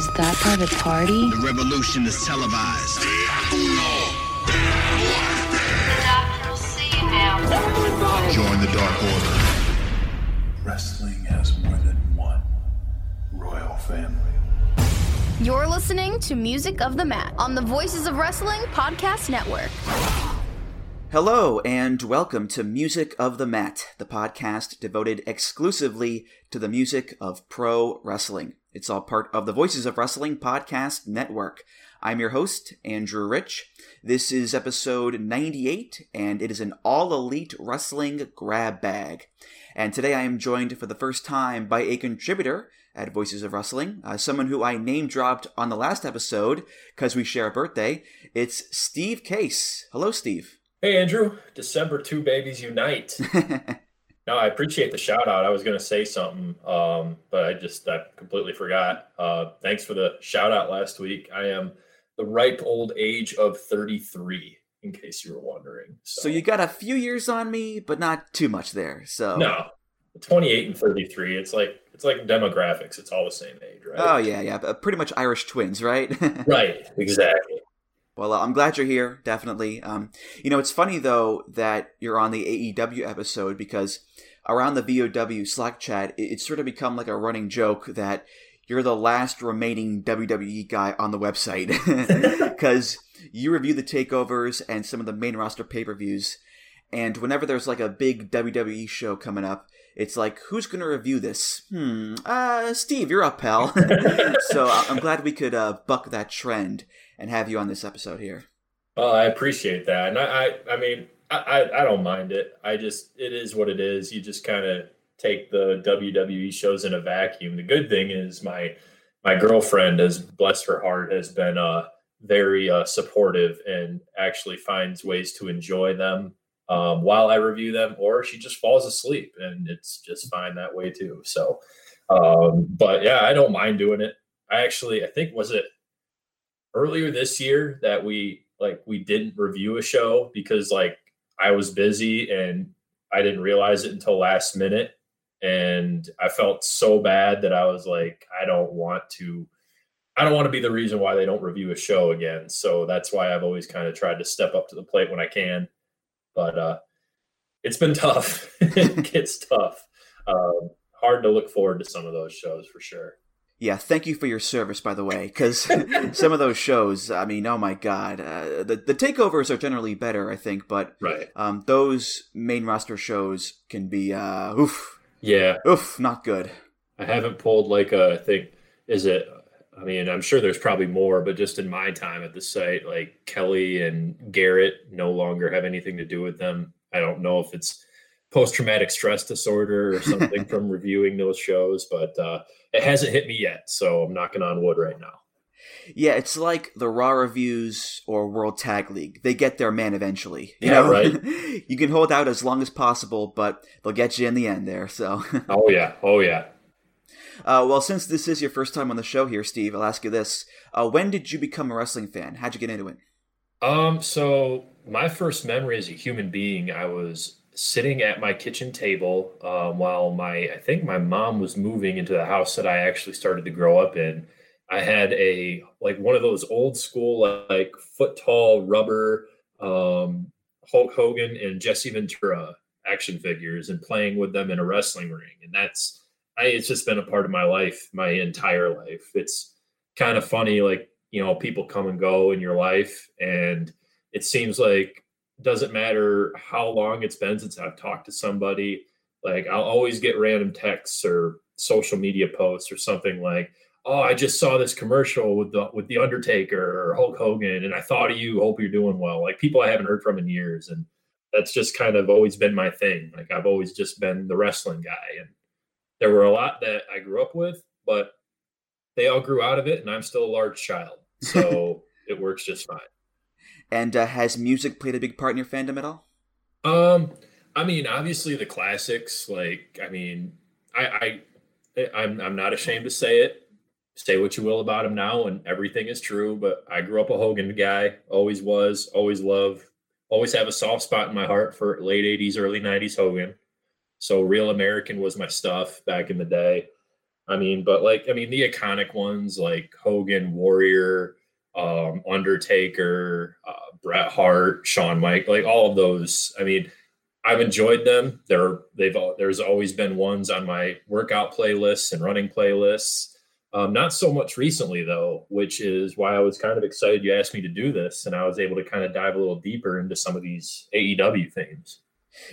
Is that private party? The revolution is televised. Doctor will see you now. Join the Dark Order. Wrestling has more than one royal family. You're listening to Music of the Mat on the Voices of Wrestling Podcast Network. Hello, and welcome to Music of the Mat, the podcast devoted exclusively to the music of pro wrestling. It's all part of the Voices of Wrestling Podcast Network. I'm your host, Andrew Rich. This is episode 98, and it is an all elite wrestling grab bag. And today I am joined for the first time by a contributor at Voices of Wrestling, uh, someone who I name dropped on the last episode because we share a birthday. It's Steve Case. Hello, Steve. Hey Andrew, December two babies unite. no, I appreciate the shout out. I was going to say something, um, but I just I completely forgot. Uh, thanks for the shout out last week. I am the ripe old age of 33, in case you were wondering. So you got a few years on me, but not too much there. So no, 28 and 33. It's like it's like demographics. It's all the same age, right? Oh yeah, yeah, pretty much Irish twins, right? right, exactly. Well, uh, I'm glad you're here, definitely. Um, you know, it's funny though that you're on the AEW episode because around the VOW Slack chat, it's sort of become like a running joke that you're the last remaining WWE guy on the website because you review the takeovers and some of the main roster pay per views. And whenever there's like a big WWE show coming up, it's like, who's going to review this? Hmm, uh, Steve, you're up, pal. so I- I'm glad we could uh, buck that trend and have you on this episode here. Well, I appreciate that, and I, I, I mean, I, I, don't mind it. I just, it is what it is. You just kind of take the WWE shows in a vacuum. The good thing is my, my girlfriend, as bless her heart, has been uh very uh, supportive and actually finds ways to enjoy them um, while I review them, or she just falls asleep, and it's just fine that way too. So, um, but yeah, I don't mind doing it. I actually, I think was it earlier this year that we like we didn't review a show because like I was busy and I didn't realize it until last minute and I felt so bad that I was like I don't want to I don't want to be the reason why they don't review a show again. So that's why I've always kind of tried to step up to the plate when I can. But uh it's been tough. it gets tough. Um hard to look forward to some of those shows for sure. Yeah, thank you for your service, by the way, because some of those shows, I mean, oh my god, uh, the the takeovers are generally better, I think, but Right. um, those main roster shows can be, uh, oof, Yeah. oof, not good. I haven't pulled like a thing. is it I mean, I'm sure there's probably more, but just in my time at the site, like Kelly and Garrett no longer have anything to do with them. I don't know if it's post traumatic stress disorder or something from reviewing those shows, but uh, it hasn't hit me yet. So I'm knocking on wood right now. Yeah, it's like the Raw reviews or World Tag League. They get their man eventually. You Yeah, know? right. you can hold out as long as possible, but they'll get you in the end there. So, Oh, yeah. Oh, yeah. uh, well, since this is your first time on the show here, Steve, I'll ask you this: uh, When did you become a wrestling fan? How'd you get into it? Um, so my first memory as a human being, I was sitting at my kitchen table um, while my I think my mom was moving into the house that I actually started to grow up in. I had a like one of those old school like foot tall rubber um, Hulk Hogan and Jesse Ventura action figures and playing with them in a wrestling ring, and that's I, it's just been a part of my life my entire life. It's kind of funny, like you know, people come and go in your life, and it seems like doesn't matter how long it's been since I've talked to somebody. Like I'll always get random texts or social media posts or something like, "Oh, I just saw this commercial with the with the Undertaker or Hulk Hogan, and I thought of you. Hope you're doing well." Like people I haven't heard from in years, and that's just kind of always been my thing. Like I've always just been the wrestling guy. And there were a lot that I grew up with, but they all grew out of it, and I'm still a large child. So it works just fine. And uh, has music played a big part in your fandom at all? Um, I mean, obviously the classics. Like, I mean, I, I, I'm, I'm not ashamed to say it. Say what you will about him now, and everything is true. But I grew up a Hogan guy. Always was. Always love. Always have a soft spot in my heart for late '80s, early '90s Hogan. So, Real American was my stuff back in the day. I mean, but like, I mean, the iconic ones like Hogan, Warrior, um, Undertaker, uh, Bret Hart, Shawn Mike, like all of those. I mean, I've enjoyed them. There, they've there's always been ones on my workout playlists and running playlists. Um, not so much recently though, which is why I was kind of excited you asked me to do this, and I was able to kind of dive a little deeper into some of these AEW themes.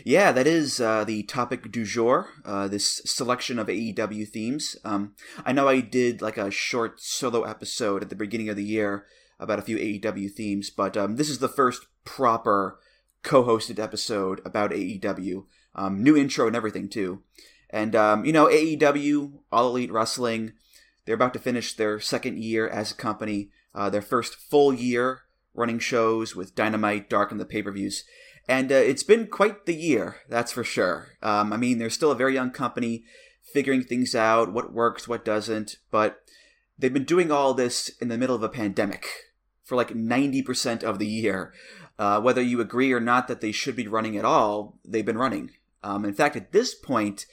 Yeah, that is uh, the topic du jour. Uh, this selection of AEW themes. Um, I know I did like a short solo episode at the beginning of the year about a few AEW themes, but um, this is the first proper co-hosted episode about AEW. Um, new intro and everything too. And um, you know, AEW, All Elite Wrestling, they're about to finish their second year as a company. Uh, their first full year running shows with Dynamite, Dark, and the pay-per-views. And uh, it's been quite the year, that's for sure. Um, I mean, they're still a very young company, figuring things out, what works, what doesn't, but they've been doing all this in the middle of a pandemic for like 90% of the year. Uh, whether you agree or not that they should be running at all, they've been running. Um, in fact, at this point,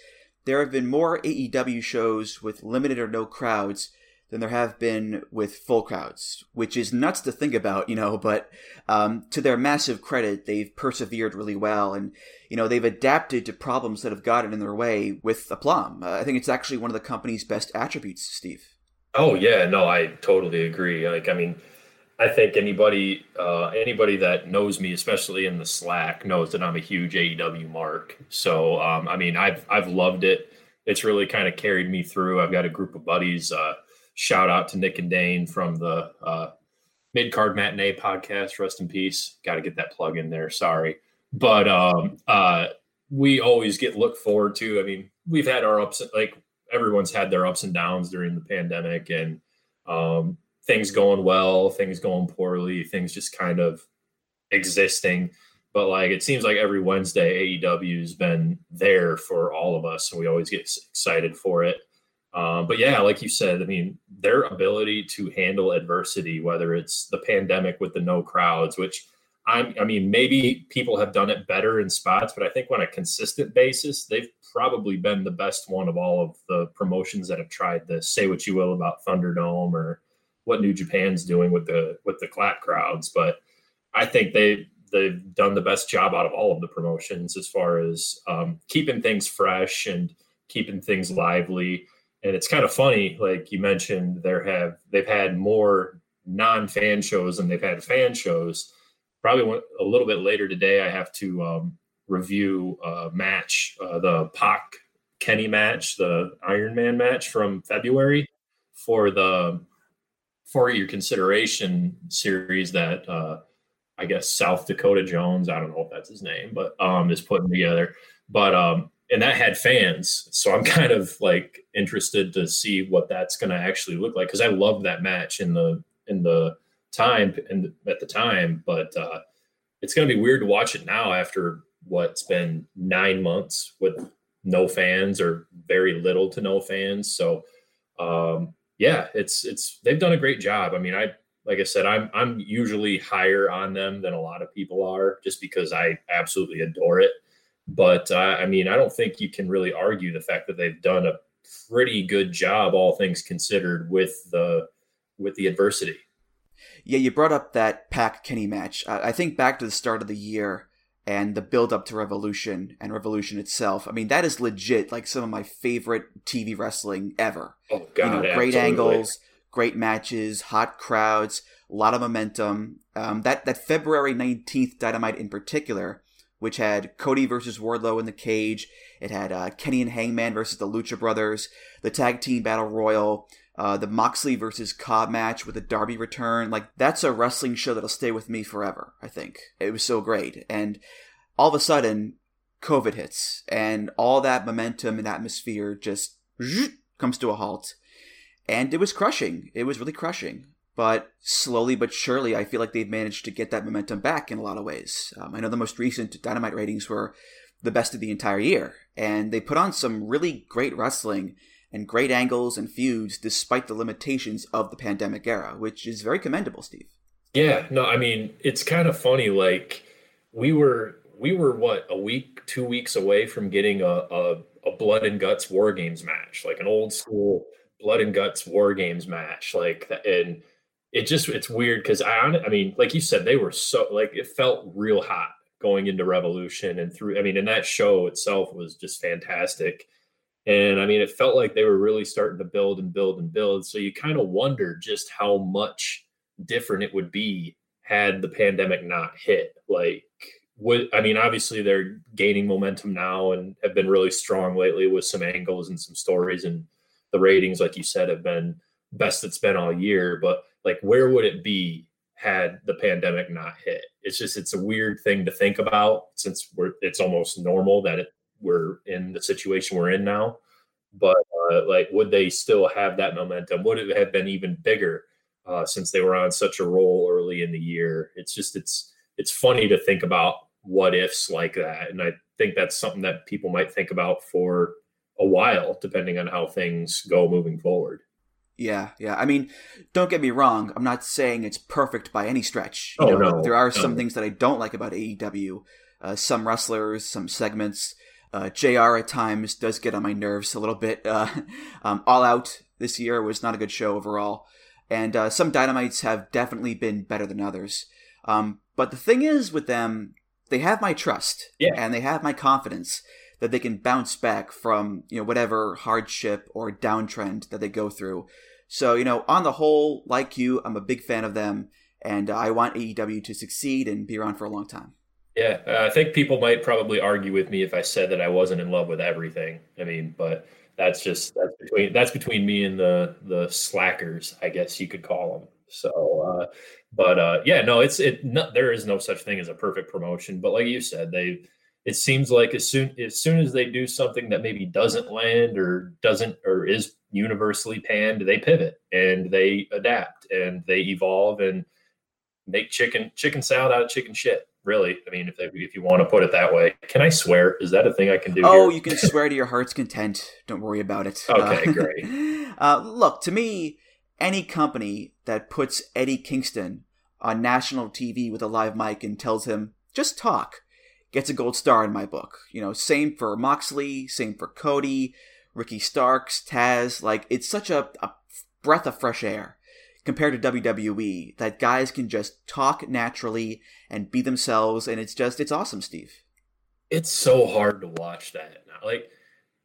there have been more AEW shows with limited or no crowds than there have been with full crowds, which is nuts to think about, you know. But um, to their massive credit, they've persevered really well, and you know they've adapted to problems that have gotten in their way with aplomb. Uh, I think it's actually one of the company's best attributes, Steve. Oh yeah, no, I totally agree. Like, I mean, I think anybody uh, anybody that knows me, especially in the Slack, knows that I'm a huge AEW mark. So, um, I mean, I've I've loved it. It's really kind of carried me through. I've got a group of buddies. Uh, shout out to Nick and Dane from the uh, Mid Card Matinee podcast. Rest in peace. Got to get that plug in there. Sorry, but um, uh, we always get looked forward to. I mean, we've had our ups, like everyone's had their ups and downs during the pandemic, and um, things going well, things going poorly, things just kind of existing. But like it seems like every Wednesday, AEW's been there for all of us, and we always get excited for it. Um, but yeah, like you said, I mean, their ability to handle adversity, whether it's the pandemic with the no crowds, which I'm, I mean, maybe people have done it better in spots, but I think on a consistent basis, they've probably been the best one of all of the promotions that have tried this. Say what you will about Thunderdome or what New Japan's doing with the with the clap crowds, but I think they they've done the best job out of all of the promotions as far as um, keeping things fresh and keeping things lively and it's kind of funny like you mentioned there have they've had more non-fan shows than they've had fan shows. Probably a little bit later today i have to um, review a match uh, the Pac kenny match the iron man match from february for the for your consideration series that uh, i guess south dakota jones i don't know if that's his name but um is putting together. But um and that had fans. So I'm kind of like interested to see what that's going to actually look like because I loved that match in the in the time and at the time, but uh, it's going to be weird to watch it now after what's been nine months with no fans or very little to no fans. So um, yeah, it's it's they've done a great job. I mean, I like I said, I'm I'm usually higher on them than a lot of people are, just because I absolutely adore it. But uh, I mean, I don't think you can really argue the fact that they've done a pretty good job, all things considered, with the with the adversity. Yeah, you brought up that Pac Kenny match. I think back to the start of the year and the build up to Revolution and Revolution itself. I mean, that is legit like some of my favorite TV wrestling ever. Oh God, you know, great absolutely. angles, great matches, hot crowds, a lot of momentum. Um, that that February nineteenth Dynamite in particular which had Cody versus Wardlow in the cage. It had uh, Kenny and Hangman versus the Lucha Brothers, the Tag Team Battle Royal, uh, the Moxley versus Cobb match with the Darby return. Like, that's a wrestling show that'll stay with me forever, I think. It was so great. And all of a sudden, COVID hits, and all that momentum and atmosphere just comes to a halt. And it was crushing. It was really crushing. But slowly but surely, I feel like they've managed to get that momentum back in a lot of ways. Um, I know the most recent Dynamite ratings were the best of the entire year, and they put on some really great wrestling and great angles and feuds despite the limitations of the pandemic era, which is very commendable, Steve. Yeah, no, I mean, it's kind of funny. Like, we were, we were what, a week, two weeks away from getting a, a, a blood and guts war games match, like an old school blood and guts war games match. Like, and it just, it's weird because I, I mean, like you said, they were so, like, it felt real hot going into Revolution and through, I mean, and that show itself was just fantastic and I mean, it felt like they were really starting to build and build and build. So you kind of wonder just how much different it would be had the pandemic not hit. Like, would I mean, obviously they're gaining momentum now and have been really strong lately with some angles and some stories, and the ratings, like you said, have been best it's been all year. But like, where would it be had the pandemic not hit? It's just it's a weird thing to think about since we're it's almost normal that it we're in the situation we're in now. But uh, like, would they still have that momentum? Would it have been even bigger uh, since they were on such a roll early in the year? It's just it's it's funny to think about what ifs like that, and I think that's something that people might think about for a while, depending on how things go moving forward. Yeah, yeah. I mean, don't get me wrong. I'm not saying it's perfect by any stretch. You oh know, no, there are no. some things that I don't like about AEW. Uh, some wrestlers, some segments. Uh, JR at times does get on my nerves a little bit. Uh, um, All Out this year was not a good show overall. And uh, some Dynamites have definitely been better than others. Um, but the thing is with them, they have my trust yeah. and they have my confidence that they can bounce back from you know whatever hardship or downtrend that they go through. So you know, on the whole, like you, I'm a big fan of them, and I want AEW to succeed and be around for a long time. Yeah, uh, I think people might probably argue with me if I said that I wasn't in love with everything. I mean, but that's just that's between that's between me and the the slackers, I guess you could call them. So, uh, but uh, yeah, no, it's it. No, there is no such thing as a perfect promotion. But like you said, they it seems like as soon as soon as they do something that maybe doesn't land or doesn't or is universally panned, they pivot and they adapt and they evolve and make chicken chicken salad out of chicken shit really. I mean, if they, if you want to put it that way, can I swear? Is that a thing I can do? Oh, here? you can swear to your heart's content. Don't worry about it. Okay, uh, great. Uh, look, to me, any company that puts Eddie Kingston on national TV with a live mic and tells him just talk gets a gold star in my book. You know, same for Moxley, same for Cody, Ricky Starks, Taz. Like, it's such a, a breath of fresh air compared to WWE that guys can just talk naturally and be themselves and it's just it's awesome, Steve. It's so hard to watch that now. Like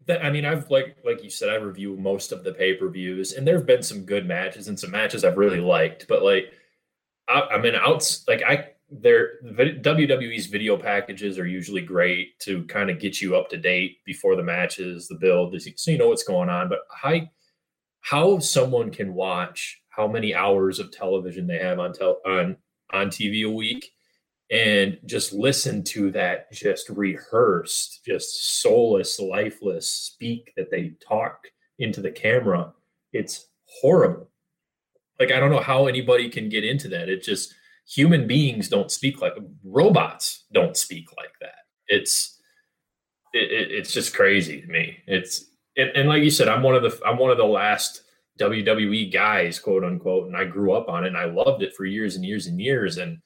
that I mean I've like like you said I review most of the pay-per-views and there've been some good matches and some matches I've really liked, but like I, I mean outs like I their WWE's video packages are usually great to kind of get you up to date before the matches, the build, so you know what's going on. But how how someone can watch how many hours of television they have on tel- on on TV a week and just listen to that just rehearsed, just soulless, lifeless speak that they talk into the camera. It's horrible. Like I don't know how anybody can get into that. It just human beings don't speak like robots don't speak like that. It's it, it, it's just crazy to me. It's and, and like you said, I'm one of the I'm one of the last WWE guys, quote unquote, and I grew up on it and I loved it for years and years and years. And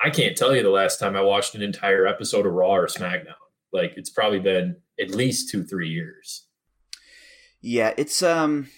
I can't tell you the last time I watched an entire episode of Raw or SmackDown. Like it's probably been at least two, three years. Yeah, it's um,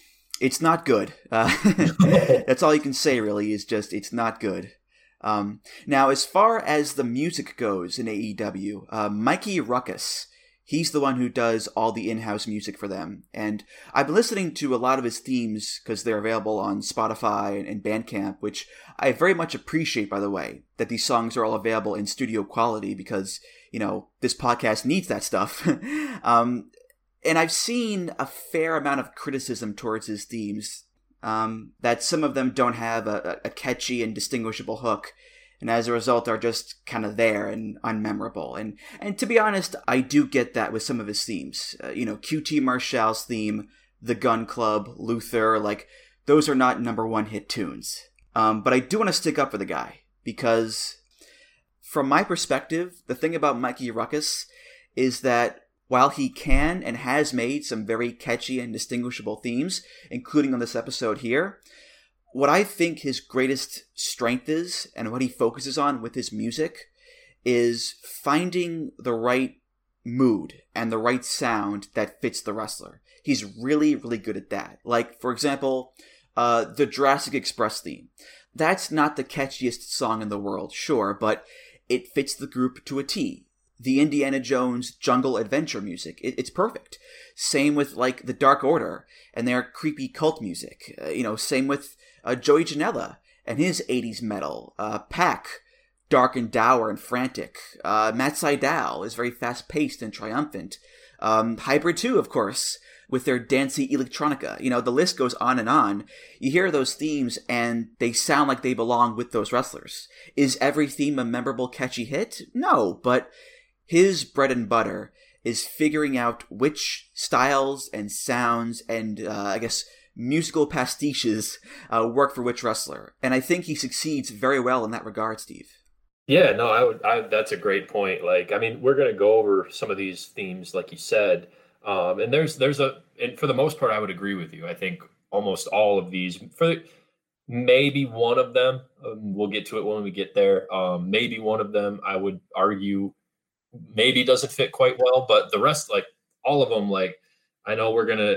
it's not good. Uh, that's all you can say, really. Is just it's not good. Um, now, as far as the music goes in AEW, uh, Mikey Ruckus, he's the one who does all the in-house music for them, and I've been listening to a lot of his themes because they're available on Spotify and Bandcamp, which I very much appreciate. By the way, that these songs are all available in studio quality because you know this podcast needs that stuff. um, and I've seen a fair amount of criticism towards his themes. Um, that some of them don't have a, a catchy and distinguishable hook, and as a result are just kind of there and unmemorable. And and to be honest, I do get that with some of his themes. Uh, you know, QT Marshall's theme, The Gun Club, Luther, like those are not number one hit tunes. Um, but I do want to stick up for the guy because, from my perspective, the thing about Mikey Ruckus is that while he can and has made some very catchy and distinguishable themes, including on this episode here, what I think his greatest strength is and what he focuses on with his music is finding the right mood and the right sound that fits the wrestler. He's really, really good at that. Like, for example, uh, the Jurassic Express theme. That's not the catchiest song in the world, sure, but it fits the group to a T. The Indiana Jones jungle adventure music, it, it's perfect. Same with like the Dark Order and their creepy cult music. Uh, you know, same with uh, Joey Janela and his 80s metal. Uh, Pac, dark and dour and frantic. Uh, Matt Sydal is very fast paced and triumphant. Um, Hybrid 2, of course, with their dancey electronica. You know, the list goes on and on. You hear those themes and they sound like they belong with those wrestlers. Is every theme a memorable, catchy hit? No, but his bread and butter is figuring out which styles and sounds and, uh, I guess, musical pastiches uh, work for which wrestler. And I think he succeeds very well in that regard, Steve. Yeah, no, I would. I, that's a great point. Like, I mean, we're going to go over some of these themes, like you said, um, and there's there's a, and for the most part, I would agree with you. I think almost all of these, for The, maybe one of them, um, we'll get to it when we get there. Um, maybe one of them, I would argue, maybe doesn't fit quite well, but the rest, like all of them, like I know we're gonna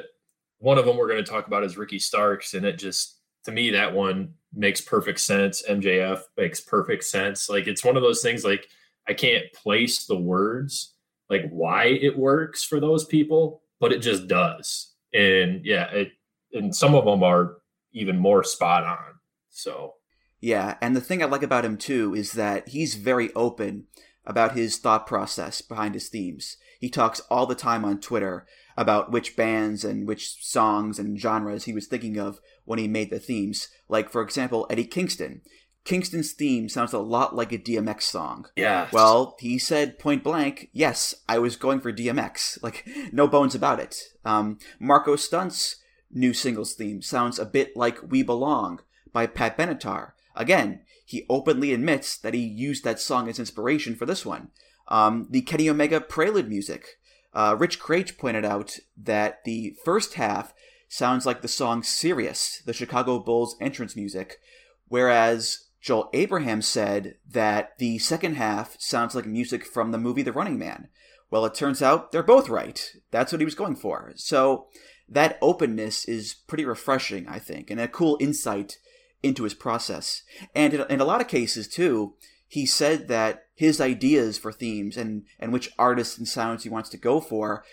one of them we're to talk about is Ricky Starks, and it just to me that one makes perfect sense. MJF makes perfect sense. Like it's one of those things like I can't place the words like why it works for those people, but it just does. And yeah, it and some of them are even more spot on. So yeah, and the thing I like about him too is that he's very open about his thought process behind his themes. He talks all the time on Twitter about which bands and which songs and genres he was thinking of when he made the themes. Like, for example, Eddie Kingston. Kingston's theme sounds a lot like a DMX song. Yeah. Well, he said point blank, yes, I was going for DMX. Like, no bones about it. Um, Marko Stunt's new singles theme sounds a bit like We Belong by Pat Benatar. Again, he openly admits that he used that song as inspiration for this one. Um, the Kenny Omega Prelude music uh, Rich Kraetsch pointed out that the first half sounds like the song Sirius, the Chicago Bulls entrance music, whereas Joel Abraham said that the second half sounds like music from the movie The Running Man. Well, it turns out they're both right. That's what he was going for. So that openness is pretty refreshing, I think, and a cool insight into his process. And in, a lot of cases, too, he said that his ideas for themes and, and which artists and sounds he wants to go for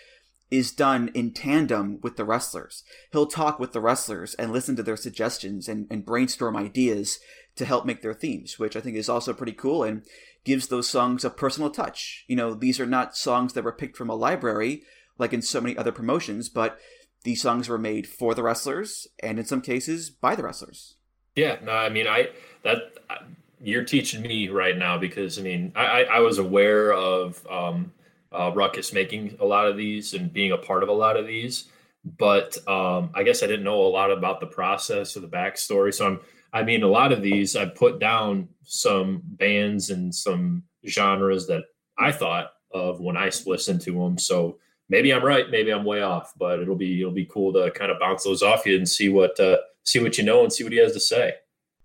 is done in tandem with the wrestlers. He'll talk with the wrestlers and listen to their suggestions and, and brainstorm ideas to help make their themes, which I think is also pretty cool and gives those songs a personal touch. You know, these are not songs that were picked from a library like in so many other promotions, but these songs were made for the wrestlers and in some cases by the wrestlers. Yeah, no, I mean, I that you're teaching me right now because I mean I, I was aware of um, uh, Ruckus making a lot of these and being a part of a lot of these, but um, I guess I didn't know a lot about the process or the backstory. So I'm I mean a lot of these I put down some bands and some genres that I thought of when I listened to them. So maybe I'm right, maybe I'm way off, but it'll be it'll be cool to kind of bounce those off you and see what uh, see what you know and see what he has to say.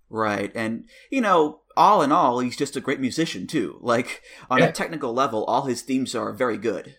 Right. And, you know, all in all, he's just a great musician too. Like on yeah. a technical level, all his themes are very good.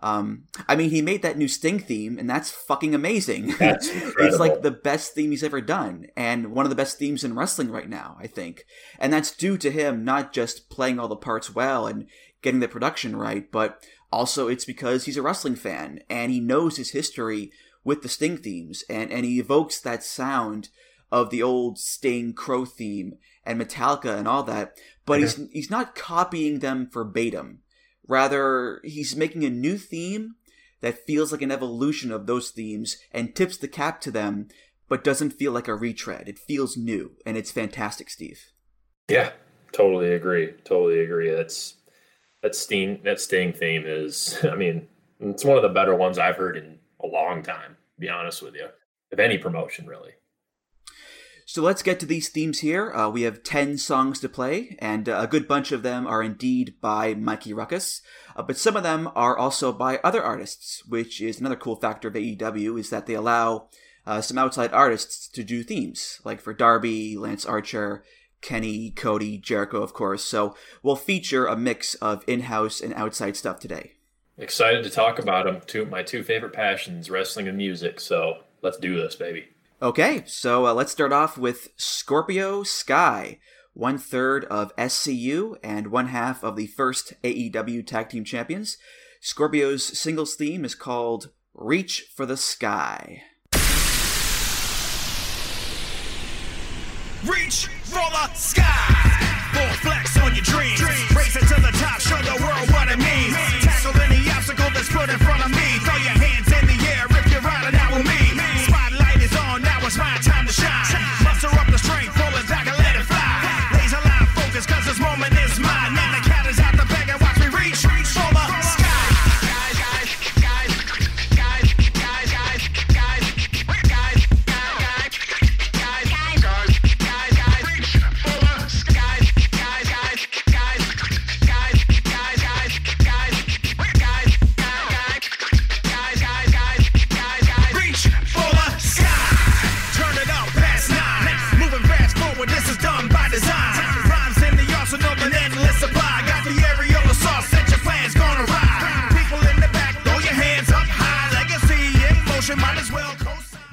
Um, I mean, he made that new Sting theme, and that's fucking amazing. That's it's like the best theme he's ever done, and one of the best themes in wrestling right now, I think. And that's due to him not just playing all the parts well and getting the production right, but also it's because he's a wrestling fan and he knows his history with the Sting themes, and and he evokes that sound of the old Sting Crow theme and Metallica and all that, but he's mm-hmm. he's not copying them verbatim. Rather, he's making a new theme that feels like an evolution of those themes and tips the cap to them, but doesn't feel like a retread. It feels new, and it's fantastic, Steve. Yeah, Totally agree. Totally agree. That's that Sting that Sting theme is. I mean, it's one of the better ones I've heard in a long time. To be honest with you, of any promotion really. So let's get to these themes here. Uh, we have 10 songs to play, and uh, a good bunch of them are indeed by Mikey Ruckus, uh, but some of them are also by other artists, which is another cool factor of AEW, is that they allow uh, some outside artists to do themes, like for Darby, Lance Archer, Kenny, Cody, Jericho, of course. So we'll feature a mix of in-house and outside stuff today. Excited to talk about them. Two my two favorite passions, wrestling and music. So let's do this, baby. Okay, so uh, let's start off with Scorpio Sky, one third of SCU and one half of the first AEW Tag Team Champions. Scorpio's singles theme is called Reach for the Sky. Reach for the sky. Full flex on your dreams. Race it to the top, show the world what it means. Put in front of me.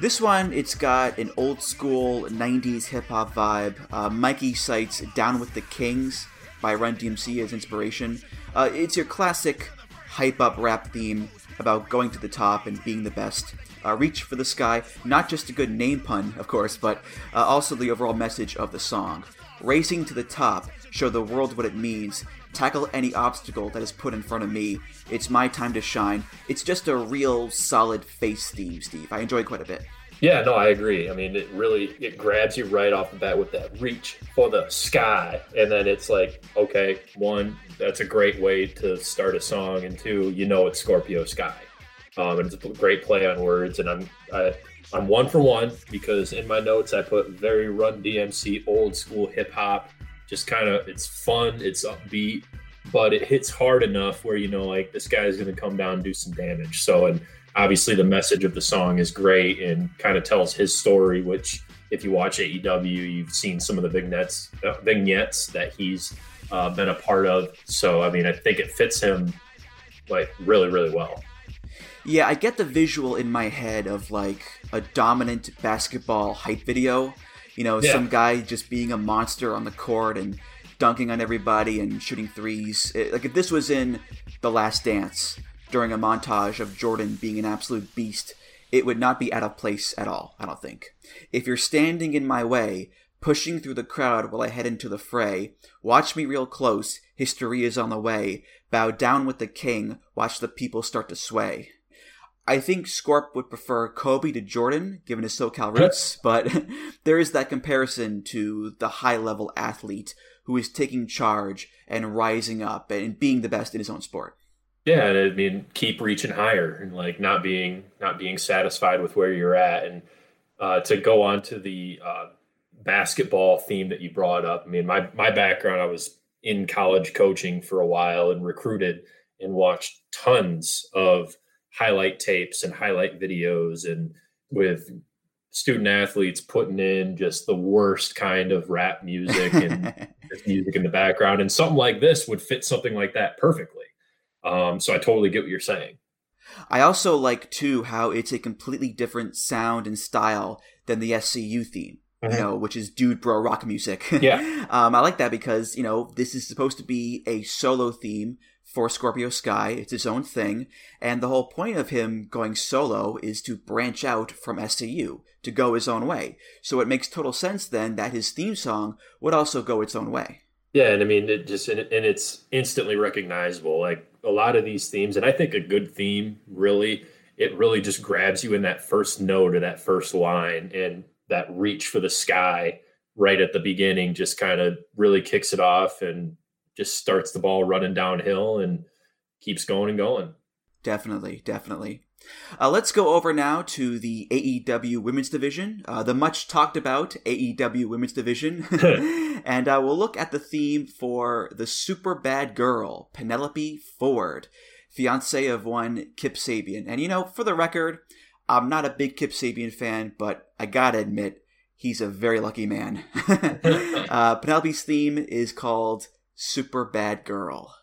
This one, it's got an old school 90s hip hop vibe. Uh, Mikey cites Down with the Kings by Run DMC as inspiration. Uh, it's your classic hype up rap theme about going to the top and being the best. Uh, Reach for the Sky, not just a good name pun, of course, but uh, also the overall message of the song. Racing to the top, show the world what it means, tackle any obstacle that is put in front of me. It's my time to shine. It's just a real solid face theme, Steve. I enjoy it quite a bit. Yeah, no, I agree. I mean, it really it grabs you right off the bat with that reach for the sky, and then it's like, okay, one, that's a great way to start a song, and two, you know, it's Scorpio Sky, um, and it's a great play on words, and I'm I, I'm one for one because in my notes I put very Run DMC old school hip hop, just kind of it's fun, it's upbeat, but it hits hard enough where you know like this guy's to come down and do some damage. So and obviously the message of the song is great and kind of tells his story which if you watch aew you've seen some of the vignettes uh, vignettes that he's uh, been a part of so i mean i think it fits him like really really well Yeah, I get the visual in my head of like a dominant basketball hype video. You know, Yeah. some guy just being a monster on the court and dunking on everybody and shooting threes. It- like if this was in The Last Dance during a montage of Jordan being an absolute beast, it would not be out of place at all, I don't think. If you're standing in my way, pushing through the crowd while I head into the fray, watch me real close, history is on the way, bow down with the king, watch the people start to sway. I think Scorp would prefer Kobe to Jordan, given his SoCal roots, but there is that comparison to the high level athlete who is taking charge and rising up and being the best in his own sport. Yeah, and I mean, keep reaching higher and like not being not being satisfied with where you're at, and uh, to go on to the uh, basketball theme that you brought up. I mean, my my background, I was in college coaching for a while and recruited and watched tons of highlight tapes and highlight videos, and with student athletes putting in just the worst kind of rap music and music in the background, and something like this would fit something like that perfectly. Um, so I totally get what you're saying. I also like too how it's a completely different sound and style than the SCU theme. You know, which is dude bro rock music. Yeah. um, I like that because you know this is supposed to be a solo theme for Scorpio Sky. It's its own thing, and the whole point of him going solo is to branch out from SCU to go his own way. So it makes total sense then that his theme song would also go its own way. Yeah, and I mean, it just and it's instantly recognizable. Like a lot of these themes, and I think a good theme really, it really just grabs you in that first note or that first line, and that reach for the sky right at the beginning just kind of really kicks it off and just starts the ball running downhill and keeps going and going. Definitely, definitely. Uh, let's go over now to the AEW Women's Division, uh, the much talked about AEW Women's Division. and uh, we'll look at the theme for the super bad girl, Penelope Ford, fiance of one Kip Sabian. And you know, for the record, I'm not a big Kip Sabian fan, but I gotta admit, he's a very lucky man. uh, Penelope's theme is called Super Bad Girl.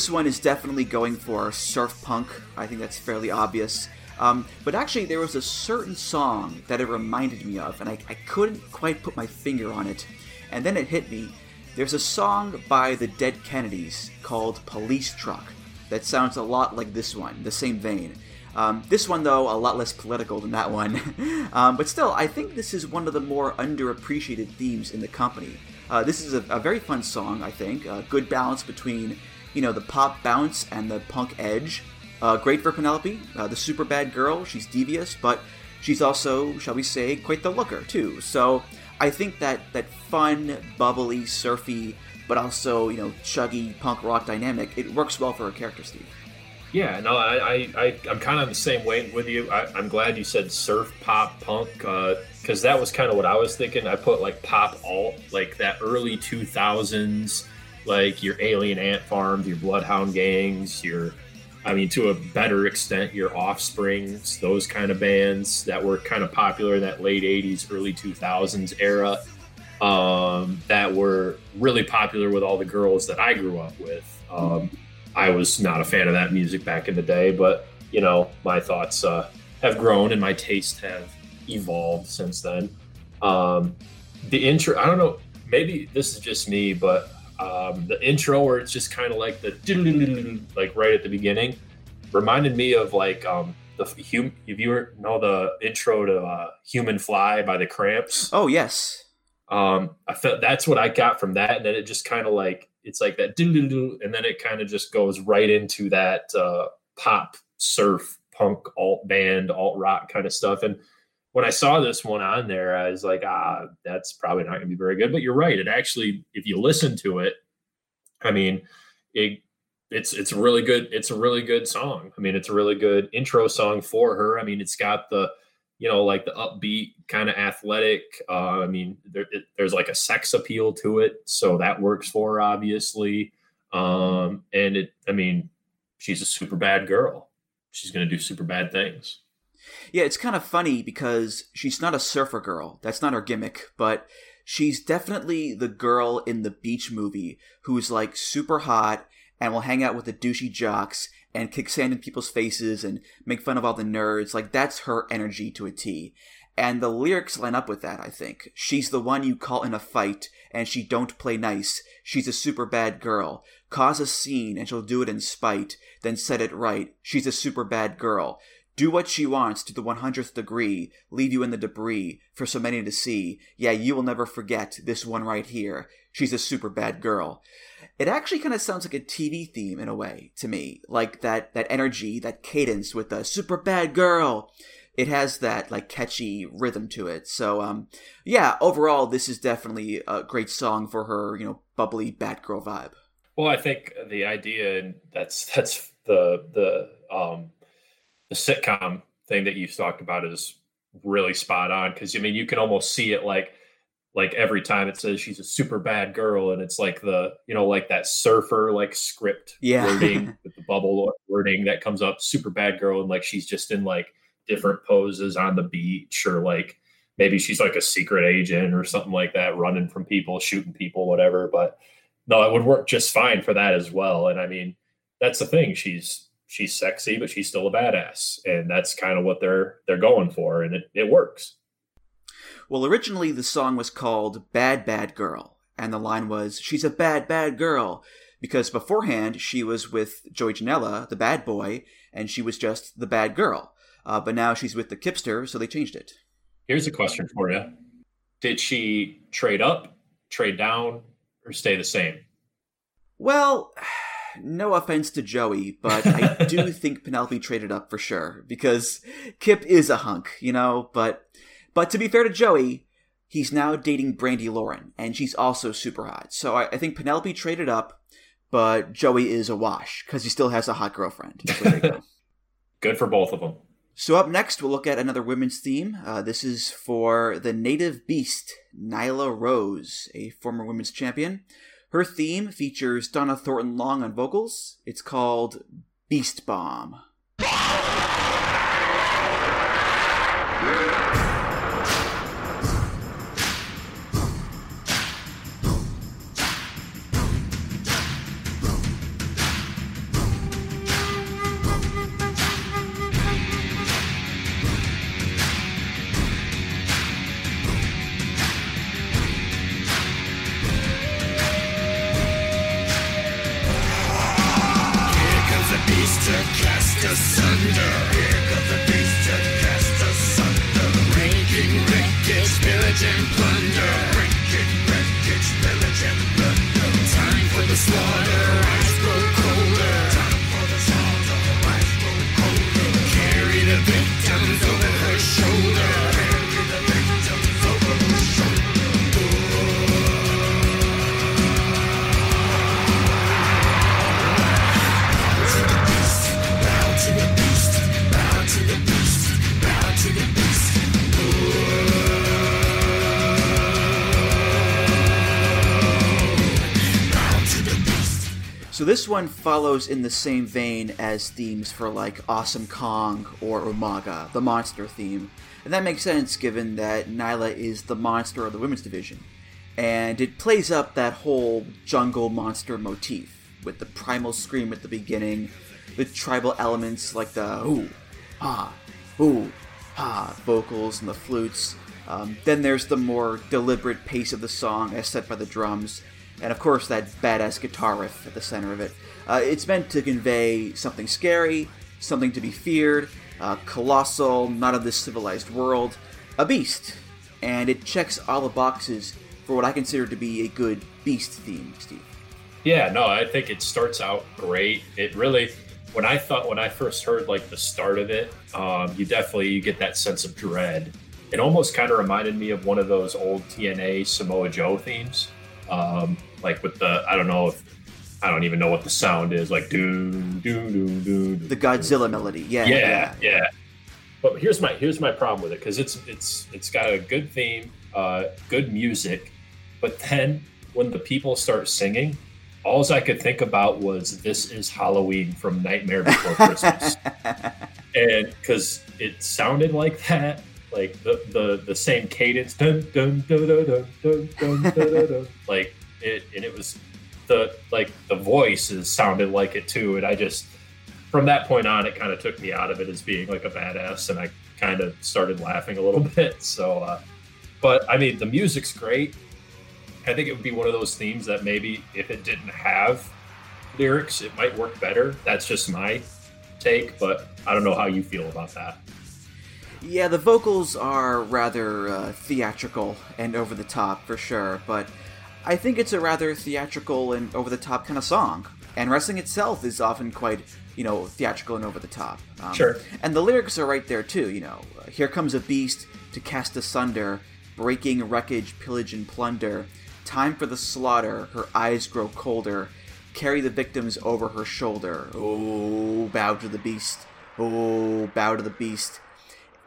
This one is definitely going for surf punk. I think that's fairly obvious. Um, but actually, there was a certain song that it reminded me of, and I, I couldn't quite put my finger on it. And then it hit me. There's a song by the Dead Kennedys called Police Truck that sounds a lot like this one, the same vein. Um, this one, though, a lot less political than that one. um, but still, I think this is one of the more underappreciated themes in the company. Uh, this is a, a very fun song, I think. A good balance between, you know, the pop bounce and the punk edge. Uh, great for Penelope, uh, the super bad girl. She's devious, but she's also, shall we say, quite the looker too. So I think that that fun, bubbly, surfy, but also you know chuggy punk rock dynamic, it works well for her character, Steve. Yeah, no, I, I, I I'm kind of the same way with you. I, I'm glad you said surf, pop, punk, because that was kind of what I was thinking. I put like pop alt, like that early 2000s, like your Alien Ant Farms, your Bloodhound Gangs, your, I mean, to a better extent, your Offsprings, those kind of bands that were kind of popular in that late 80s, early 2000s era. Um, that were really popular with all the girls that I grew up with. Um, I was not a fan of that music back in the day, but you know, my thoughts uh, have grown and my tastes have evolved since then. Um, the intro, I don't know, maybe this is just me, but um, the intro where it's just kind of like the like right at the beginning reminded me of like um, the hum. If you ever know the intro to uh, "Human Fly" by the Cramps, Oh yes, um, I felt that's what I got from that, and then it just kind of like it's like that, and then it kind of just goes right into that uh, pop, surf, punk, alt band, alt rock kind of stuff. And when I saw this one on there, I was like, ah, that's probably not going to be very good. But you're right; it actually, if you listen to it, I mean, it it's it's really good it's a really good song. I mean, it's a really good intro song for her. I mean, it's got the you know like the upbeat kind of athletic. Uh, I mean, there, it, there's like a sex appeal to it, so that works for her obviously. Um, and it, I mean, she's a super bad girl. She's gonna do super bad things. Yeah. It's kind of funny because she's not a surfer girl. That's not her gimmick, but she's definitely the girl in the beach movie who's like super hot and will hang out with the douchey jocks and kick sand in people's faces and make fun of all the nerds. Like that's her energy to a T. And the lyrics line up with that, I think. She's the one you call in a fight, and she don't play nice. She's a super bad girl. Cause a scene, and she'll do it in spite, then set it right. She's a super bad girl. Do what she wants to the 100th degree, leave you in the debris for so many to see. Yeah, you will never forget this one right here. She's a super bad girl. It actually kind of sounds like a TV theme in a way to me, like that that energy, that cadence with the super bad girl. It has that like catchy rhythm to it. So um, yeah, overall, this is definitely a great song for her, you know, bubbly Batgirl vibe. Well, I think the idea, and that's that's the the um, the sitcom thing that you've talked about is really spot on because I mean you can almost see it like like every time it says she's a super bad girl and it's like the you know like that surfer like script Yeah. wording with the bubble wording that comes up super bad girl and like she's just in like different poses on the beach or like maybe she's like a secret agent or something like that running from people shooting people whatever but no it would work just fine for that as well and i mean that's the thing she's she's sexy but she's still a badass and that's kind of what they're they're going for and it, it works Well, originally the song was called Bad Bad Girl, and the line was, She's a bad, bad girl, because beforehand she was with Joey Janela, the bad boy, and she was just the bad girl. Uh, but now she's with the Kipster, so they changed it. Here's a question for you. Did she trade up, trade down, or stay the same? Well, no offense to Joey, but I do think Penelope traded up for sure, because Kip is a hunk, you know, but but to be fair to Joey, he's now dating Brandi Lauren, and she's also super hot. So I, I think Penelope traded up, but Joey is a wash, because he still has a hot girlfriend. So there you go. Good for both of them. So up next, we'll look at another women's theme. Uh, this is for the native beast, Nyla Rose, a former women's champion. Her theme features Donna Thornton Long on vocals. It's called Beast Bomb. One follows in the same vein as themes for like Awesome Kong or Umaga, the monster theme. And that makes sense given that Nyla is the monster of the women's division. And it plays up that whole jungle monster motif with the primal scream at the beginning, the tribal elements like the ooh, ha, ooh, ha vocals and the flutes. Um, then there's the more deliberate pace of the song as set by the drums, and of course that badass guitar riff at the center of it. Uh, it's meant to convey something scary, something to be feared, uh, colossal, not of this civilized world, a beast, and it checks all the boxes for what I consider to be a good beast theme, Steve. Yeah, no, I think it starts out great. It really, when I thought when I first heard like the start of it, um, you definitely you get that sense of dread. It almost kind of reminded me of one of those old TNA Samoa Joe themes, um, like with the I don't know if I don't even know what the sound is, like do do do do. The Godzilla melody, yeah, yeah, yeah. But here's my here's my problem with it because it's it's it's got a good theme, uh, good music, but then when the people start singing, all I could think about was "This Is Halloween" from Nightmare Before Christmas, and because it sounded like that, like the the, the same cadence dun dun dun dun dun dun dun, dun, like it and it was the like the voices sounded like it too and I just from that point on it kind of took me out of it as being like a badass and I kind of started laughing a little bit so uh, but I mean the music's great I think it would be one of those themes that maybe if it didn't have lyrics it might work better that's just my take but I don't know how you feel about that yeah, the vocals are rather uh, theatrical and over the top for sure, but I think it's a rather theatrical and over the top kind of song. And wrestling itself is often quite, you know, theatrical and over the top. Um, Sure. And the lyrics are right there too, you know. Here comes a beast to cast asunder, breaking wreckage, pillage, and plunder. Time for the slaughter, her eyes grow colder. Carry the victims over her shoulder. Oh, bow to the beast. Oh, bow to the beast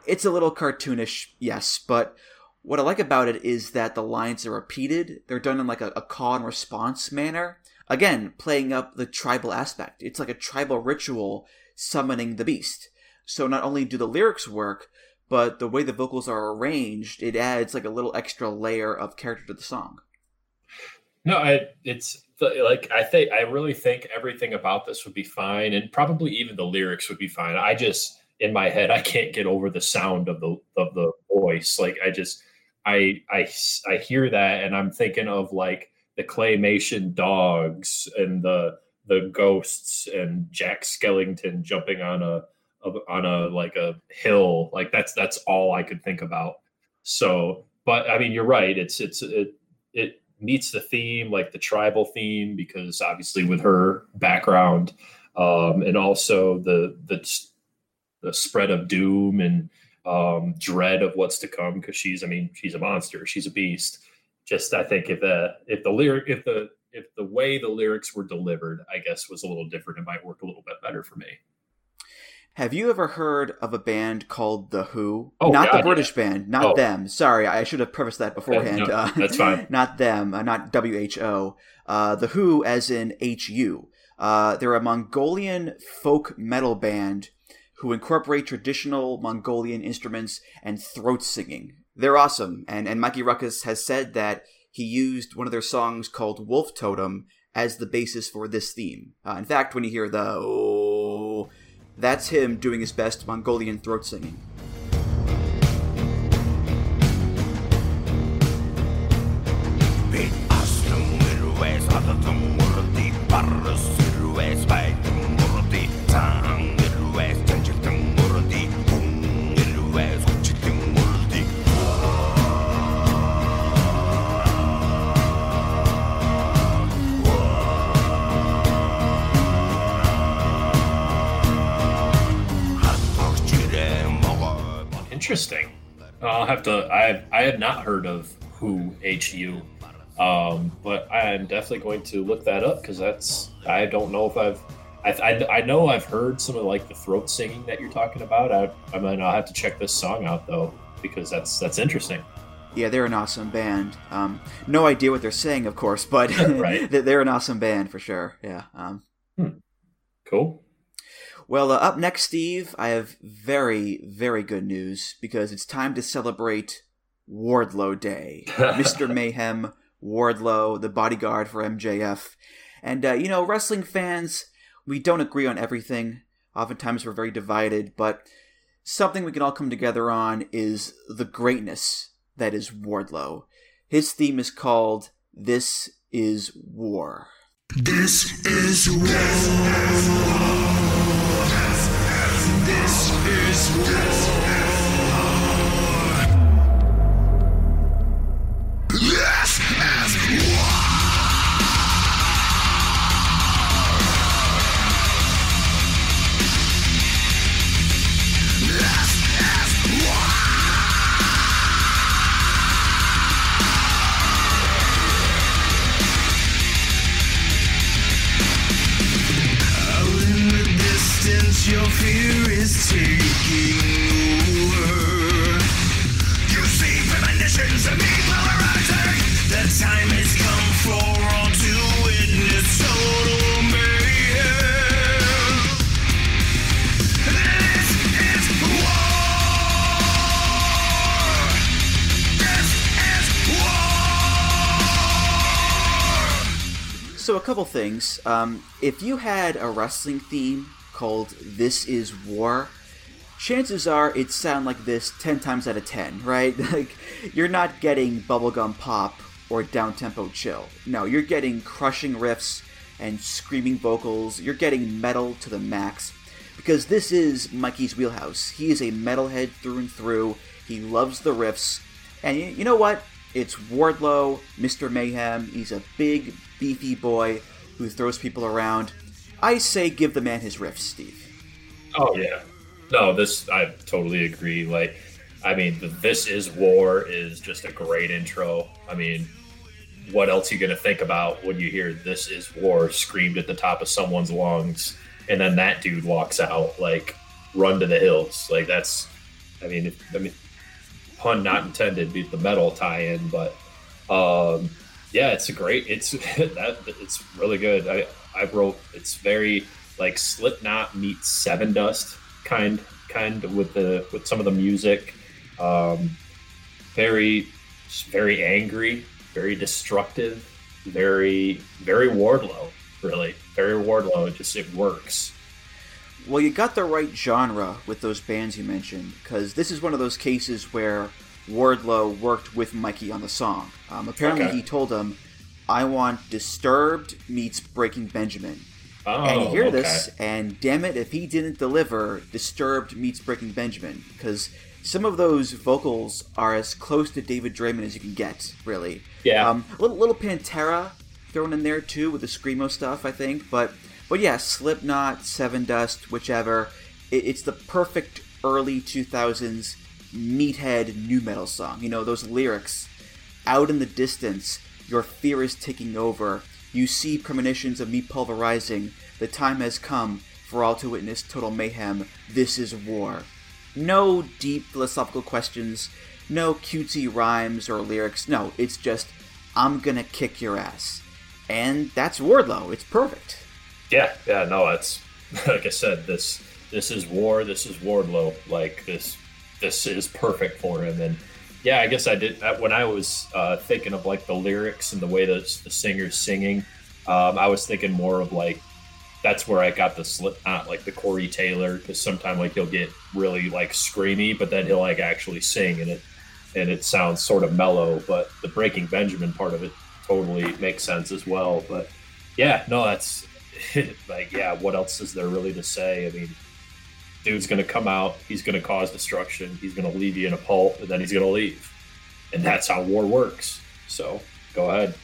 it's a little cartoonish, yes, but What I like about it is that the lines are repeated. They're done in like a, a call and response manner. Again, playing up the tribal aspect. It's like a tribal ritual summoning the beast. So not only do the lyrics work, but the way the vocals are arranged, it adds like a little extra layer of character to the song. No, I it's like I think I really think everything about this would be fine, and probably even the lyrics would be fine. I just in my head I can't get over the sound of the of the voice. Like I just I I I hear that, and I'm thinking of like the claymation dogs and the the ghosts and Jack Skellington jumping on a, on a like a hill. Like that's that's all I could think about. So, but I mean, you're right. It's it's it it meets the theme, like the tribal theme, because obviously with her background, um, and also the the the spread of doom and um, dread of what's to come. Because she's, I mean, she's a monster. She's a beast. Just, I think if the if the lyric if the if the way the lyrics were delivered, I guess, was a little different, it might work a little bit better for me. Have you ever heard of a band called The Who? Oh, not God, the British yeah. band, not Oh. them. Sorry, I should have prefaced that beforehand. no, uh, that's fine. Not them, uh, not WHO. Uh, the Who, as in HU. Uh, they're a Mongolian folk metal band who incorporate traditional Mongolian instruments and throat singing. They're awesome, and, and Mikey Ruckus has said that he used one of their songs called Wolf Totem as the basis for this theme. Uh, in fact, when you hear the oh, that's him doing his best Mongolian throat singing. Interesting. Uh, I'll have to. I I had not heard of Who HU, um, but I'm definitely going to look that up because that's. I don't know if I've. I, I, I know I've heard some of like the throat singing that you're talking about. I I mean I'll have to check this song out though because that's that's interesting. Yeah, they're an awesome band. Um, no idea what they're saying, of course, but Right. they- they're an awesome band for sure. Yeah. Um, Cool. Well, uh, up next, Steve, I have very, very good news because it's time to celebrate Wardlow Day. Mr. Mayhem Wardlow, the bodyguard for MJF. And, uh, you know, wrestling fans, we don't agree on everything. Oftentimes we're very divided, but something we can all come together on is the greatness that is Wardlow. His theme is called This Is War. This is war. Is war. So, a couple things. Um, if you had a wrestling theme called This Is War, chances are it'd sound like this 10 times out of 10, right? Like, you're not getting bubblegum pop or down tempo chill. No, you're getting crushing riffs and screaming vocals. You're getting metal to the max. Because this is Mikey's wheelhouse. He is a metalhead through and through. He loves the riffs. And you know what? It's Wardlow, Mr. Mayhem. He's a big, beefy boy who throws people around. I say give the man his riffs, Steve. Oh yeah. No, this I totally agree. Like, I mean, "This Is War" is just a great intro. I mean, what else are you gonna think about when you hear "This Is War" screamed at the top of someone's lungs, and then that dude walks out like, "Run to the hills!" Like that's, I mean, I mean, pun not intended, beat the metal tie-in, but um, yeah, it's a great. It's that it's really good. I I wrote it's very like Slipknot meets Sevendust kind kind with the with some of the music. Um, very very angry, very destructive, very very Wardlow. Really, very Wardlow. It just it works. Well, you got the right genre with those bands you mentioned, because this is one of those cases where Wardlow worked with Mikey on the song. Um, apparently, Okay. he told him, "I want Disturbed meets Breaking Benjamin." Oh, and you hear okay. this, and damn it, if he didn't deliver Disturbed meets Breaking Benjamin, because some of those vocals are as close to David Draiman as you can get, really. Yeah. Um, a little, little Pantera thrown in there too with the screamo stuff, I think. But but yeah, Slipknot, Sevendust, whichever. It, it's the perfect early 2000s meathead nu metal song. You know those lyrics out in the distance, your fear is taking over. You see premonitions of me pulverizing. The time has come for all to witness total mayhem. This is war. No deep philosophical questions, no cutesy rhymes or lyrics. No, it's just, I'm gonna kick your ass. And that's Wardlow. It's perfect. Yeah, yeah, no, it's like I said, this this is war, this is Wardlow. Like this this is perfect for him. And yeah, I guess I did when I was uh, thinking of like the lyrics and the way that the singer's singing. Um, I was thinking more of like that's where I got the Slipknot, like the Corey Taylor, because sometimes like he'll get really like screamy, but then he'll like actually sing, and it and it sounds sort of mellow. But the Breaking Benjamin part of it totally makes sense as well. But yeah, no, that's like yeah. What else is there really to say? I mean, dude's gonna come out, he's gonna cause destruction, he's gonna leave you in a pulp, and then he's gonna leave, and that's how war works. So go ahead.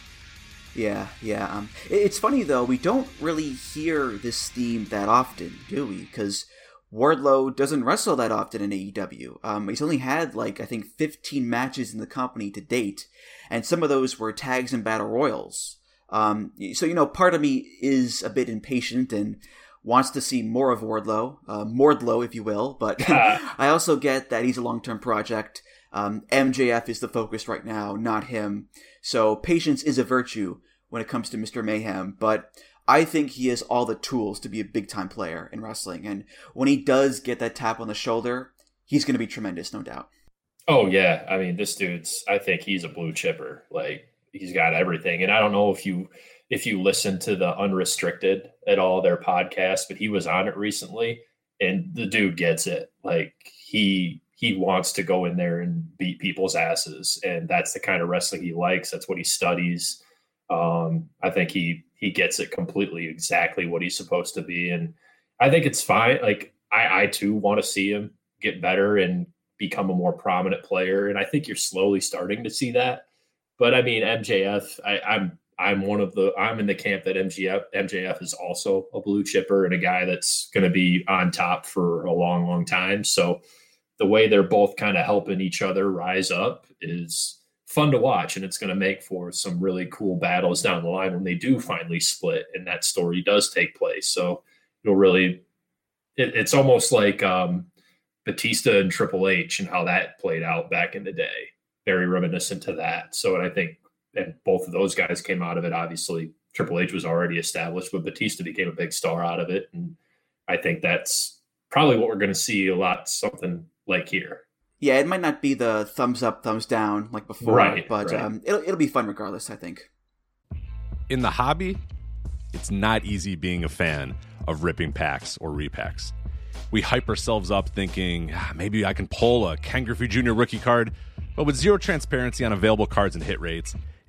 Yeah, yeah. Um, it's funny though. We don't really hear this theme that often, do we? Because Wardlow doesn't wrestle that often in AEW. Um, he's only had like I think 15 matches in the company to date, and some of those were tags and battle royals. Um, so you know, part of me is a bit impatient and wants to see more of Wardlow, uh, Mordlow, if you will. But I also get that he's a long-term project. Um, MJF is the focus right now, not him. So patience is a virtue when it comes to Mr. Mayhem, but I think he has all the tools to be a big time player in wrestling. And when he does get that tap on the shoulder, he's going to be tremendous, no doubt. Oh yeah, I mean this dude's. I think he's a blue chipper. Like he's got everything. And I don't know if you if you listen to the Unrestricted at all their podcast, but he was on it recently, and the dude gets it. Like he he wants to go in there and beat people's asses, and that's the kind of wrestling he likes. That's what he studies. Um, I think he he gets it completely exactly what he's supposed to be, and I think it's fine. Like I I too want to see him get better and become a more prominent player, and I think you're slowly starting to see that. But I mean, MJF, I, I'm I'm one of the I'm in the camp that MJF MJF is also a blue chipper and a guy that's going to be on top for a long, long time. So the way they're both kind of helping each other rise up is fun to watch, and it's going to make for some really cool battles down the line when they do finally split and that story does take place. So it'll really, it, it's almost like um, Batista and Triple H and how that played out back in the day. Very reminiscent to that. So, I think, and both of those guys came out of it. Obviously, Triple H was already established, but Batista became a big star out of it, and I think that's probably what we're going to see a lot. Something like here. Yeah, it might not be the thumbs up, thumbs down like before, Right, but right. Um, it'll, it'll be fun regardless, I think. in the hobby, it's not easy being a fan of ripping packs or repacks. We hype ourselves up thinking "Ah, maybe I can pull a Ken Griffey Jr. rookie card, but with zero transparency on available cards and hit rates,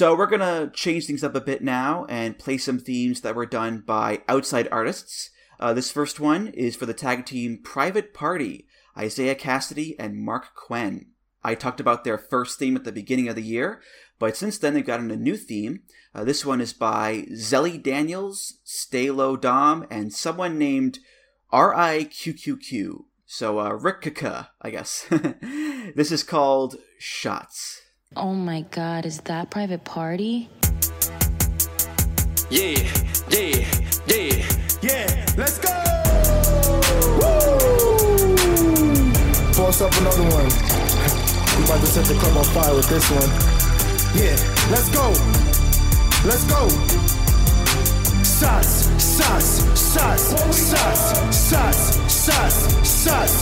So we're gonna change things up a bit now and play some themes that were done by outside artists. Uh, this first one is for the tag team Private Party, Isiah Kassidy and Marq Quen. I talked about their first theme at the beginning of the year, but since then they've gotten a new theme. Uh, this one is by Zelly Daniels, Stalo Dom, and someone named R-I-Q-Q-Q. So uh, Rick I guess. this is called Shots. Oh my god, is that private party? Yeah, yeah, yeah, yeah. Let's go. Woo! Force up another one. We about to set the club on fire with this one. Yeah, let's go. Let's go. Shots, shots, shots, shots, shots, shots, shots, shots,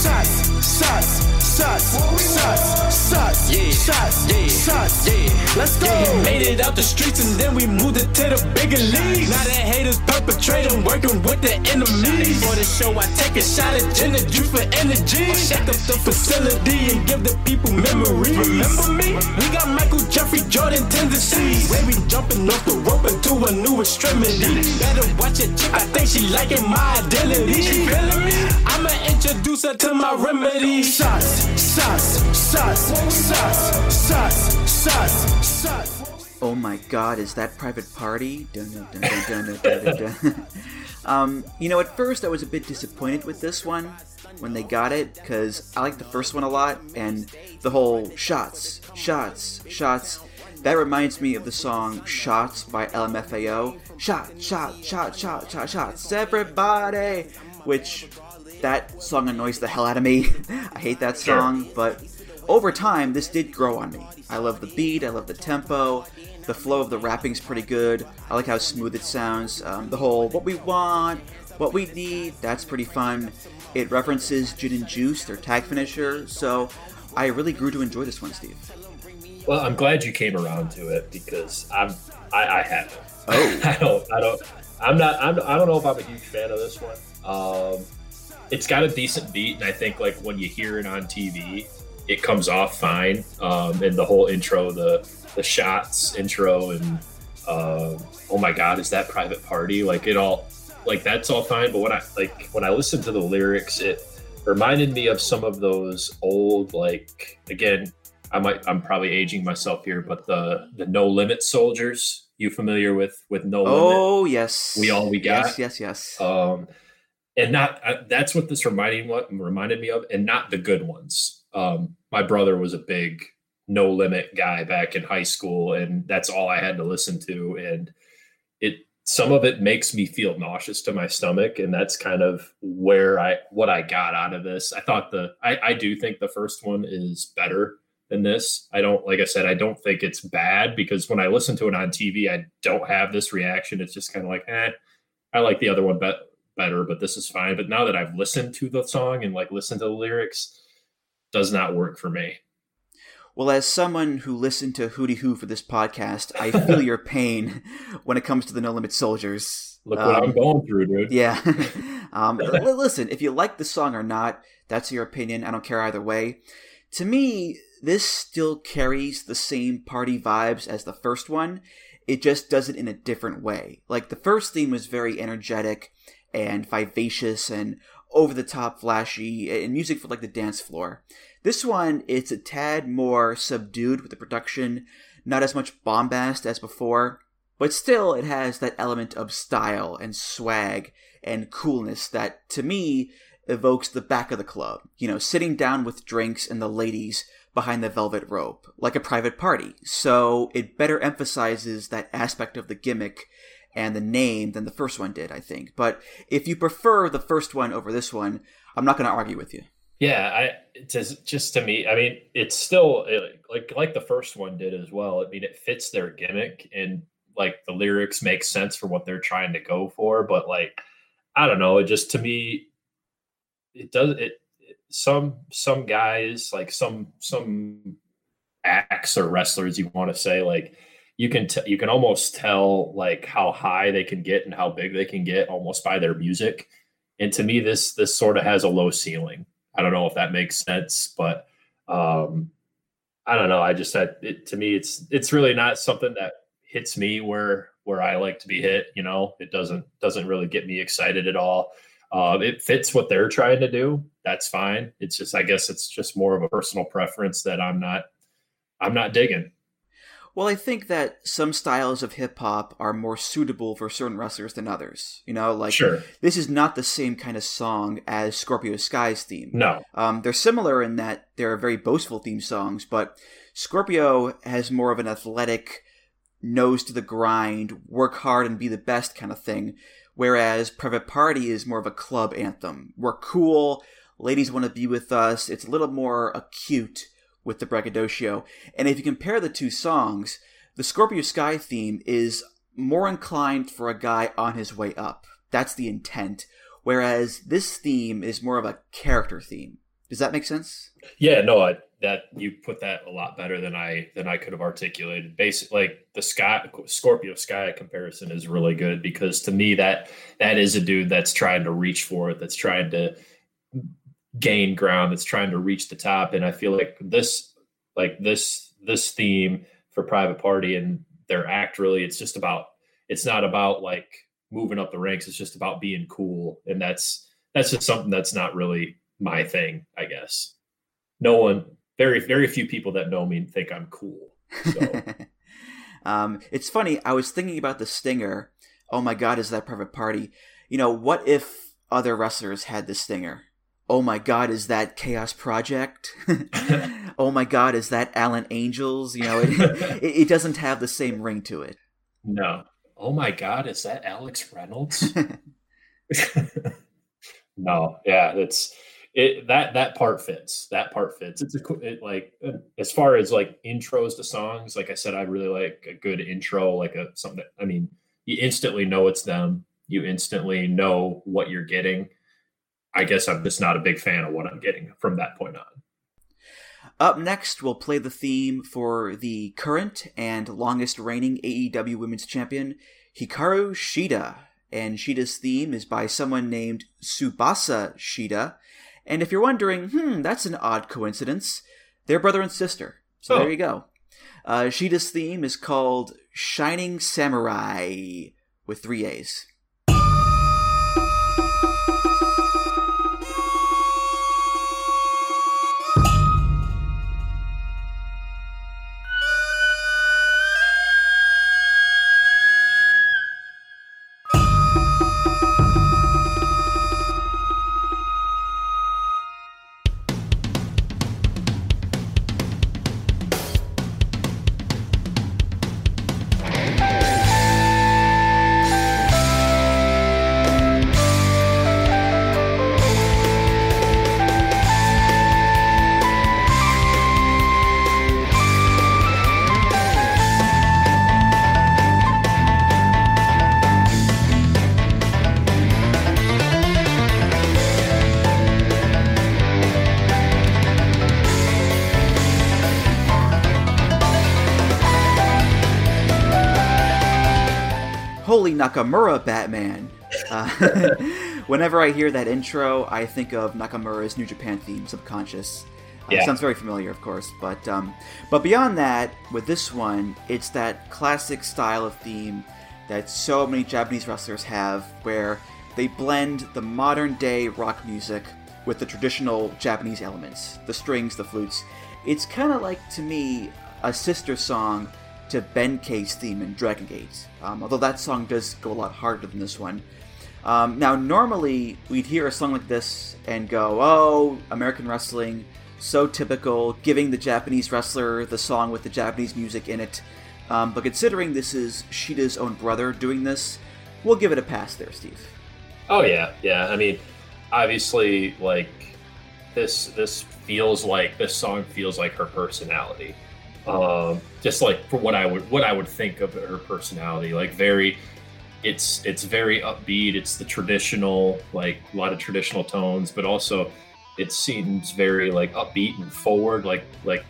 shots, shots, shots, shots, shots, yeah, shots, yeah, shots, yeah. Let's go. Yeah, made it out the streets and then we moved it to the bigger leagues. Now that haters perpetrating, working with the enemies. For the show, I take a shot at and juice for energy. Shake up the facility and give the people memories. Remember me? We got Michael Jeffrey Jordan tendencies. Where we jumping off the rope into a new extremity. Better watch your chick, I think she liking my identity. She feeling me? I'ma introduce her to my remedy. Shots, shots, shots, shots, shots, shots, shots. Oh my god, is that Private Party? Dun, dun, dun, dun, dun, dun, dun. um, you know, at first I was a bit disappointed with this one when they got it because I like the first one a lot, and the whole shots, shots, shots. That reminds me of the song "Shots" by LMFAO. Shot, shot, shot, shot, shot, shots, everybody. Which that song annoys the hell out of me. I hate that song, but over time, this did grow on me. I love the beat, I love the tempo, the flow of the rapping's pretty good. I like how smooth it sounds. Um, the whole what we want, what we need, that's pretty fun. It references Gin and Juice, their tag finisher, so I really grew to enjoy this one, Steve. Well, I'm glad you came around to it because I'm I, I haven't. Oh. I don't I don't I'm not I'm, I don't know if I'm a huge fan of this one. Um, it's got a decent beat, and I think like when you hear it on TV, it comes off fine. Um, and the whole intro, the the shots intro, and um, oh my god, is that private party? Like it all like that's all fine. But when I like when I listen to the lyrics, it reminded me of some of those old like again. I might I'm probably aging myself here, but the the No Limit Soldiers. You familiar with with No Limit? Oh yes, We all we got. Yes, yes, yes. um and not uh, that's what this reminding what reminded me of and not the good ones. Um my brother was a big no limit guy back in high school and that's all i had to listen to and it some of it makes me feel nauseous to my stomach and that's kind of where i what i got out of this. I thought the i, I do think the first one is better than this. I don't like i said i don't think it's bad because when i listen to it on tv i don't have this reaction. It's just kind of like eh i like the other one better better, but this is fine. But now that I've listened to the song and like listened to the lyrics, does not work for me. Well, as someone who listened to Hootie Who for this podcast, I feel your pain when it comes to the No Limit Soldiers. Look what Um, I'm going through, dude. Yeah. um, listen, if you like the song or not, that's your opinion. I don't care either way. To me, this still carries the same party vibes as the first one. It just does it in a different way. Like the first theme was very energetic and vivacious and over the top flashy and music for like the dance floor. This one, it's a tad more subdued with the production, not as much bombast as before, but still it has that element of style and swag and coolness that to me evokes the back of the club. You know, sitting down with drinks and the ladies behind the velvet rope, like a private party. So it better emphasizes that aspect of the gimmick and the name than the first one did, I think. But if you prefer the first one over this one, I'm not going to argue with you. Yeah, I just just to me, I mean, it's still it, like like the first one did as well. I mean, it fits their gimmick and like the lyrics make sense for what they're trying to go for. But like, I don't know, it just to me, it does it. Some some guys like some some acts or wrestlers you want to say like you can t- you can almost tell like how high they can get and how big they can get almost by their music. And to me this this sort of has a low ceiling. I don't know if that makes sense but um i don't know. I just said it to me it's it's really not something that hits me where where i like to be hit you know? It doesn't doesn't really get me excited at all. Um, it fits what they're trying to do. That's fine. It's just i guess it's just more of a personal preference that i'm not i'm not digging Well, I think that some styles of hip hop are more suitable for certain wrestlers than others. You know, like Sure. this is not the same kind of song as Scorpio Sky's theme. No. Um, they're similar in that they're very boastful theme songs, but Scorpio has more of an athletic, nose to the grind, work hard and be the best kind of thing, whereas Private Party is more of a club anthem. We're cool, ladies want to be with us. It's a little more acute with the braggadocio. And if you compare the two songs, the Scorpio Sky theme is more inclined for a guy on his way up. That's the intent. Whereas this theme is more of a character theme. Does that make sense? Yeah, no, I, that you put that a lot better than I than I could have articulated. Basically, like the Sky Scorpio Sky comparison is really good because to me that that is a dude that's trying to reach for it, that's trying to gain ground, that's trying to reach the top. And I feel like this, like this this theme for Private Party and their act really, it's just about it's not about like moving up the ranks. It's just about being cool, and that's that's just something that's not really my thing, I guess. No one, very very few people that know me think I'm cool. So um, it's funny. I was thinking about the stinger. Oh my God, is that private party? You know, what if other wrestlers had the stinger? Oh my God, is that Chaos Project? oh my God, is that Alan Angels? You know, it, it, it doesn't have the same ring to it. no. Oh my God, is that Alex Reynolds? no, yeah, that's it. That that part fits. That part fits. It's a it, like uh, as far as like intros to songs. Like I said, I really like a good intro, like a something. That, I mean, you instantly know it's them. You instantly know what you're getting. I guess I'm just not a big fan of what I'm getting from that point on. Up next, we'll play the theme for the current and longest reigning AEW Women's Champion, Hikaru Shida. And Shida's theme is by someone named Tsubasa Shida. And if you're wondering, hmm, that's an odd coincidence, they're brother and sister. So Oh. there you go. Uh, Shida's theme is called Shining Samurai with three A's. Nakamura Batman. Uh, whenever I hear that intro, I think of Nakamura's New Japan theme, Subconscious. Uh, Yeah. Sounds very familiar, of course, but um, but beyond that, with this one, it's that classic style of theme that so many Japanese wrestlers have, where they blend the modern day rock music with the traditional Japanese elements, the strings, the flutes. It's kind of like to me a sister song to Ben K's theme in Dragon Gate, um, although that song does go a lot harder than this one. Um, now, normally we'd hear a song like this and go, "Oh, American wrestling, so typical," giving the Japanese wrestler the song with the Japanese music in it. Um, but considering this is Shida's own brother doing this, we'll give it a pass there, Steve. Oh yeah, yeah. I mean, obviously, like this this feels like this song feels like her personality. Um, just like for what I would what I would think of her personality, like very, it's it's very upbeat. It's the traditional like a lot of traditional tones, but also it seems very like upbeat and forward. Like like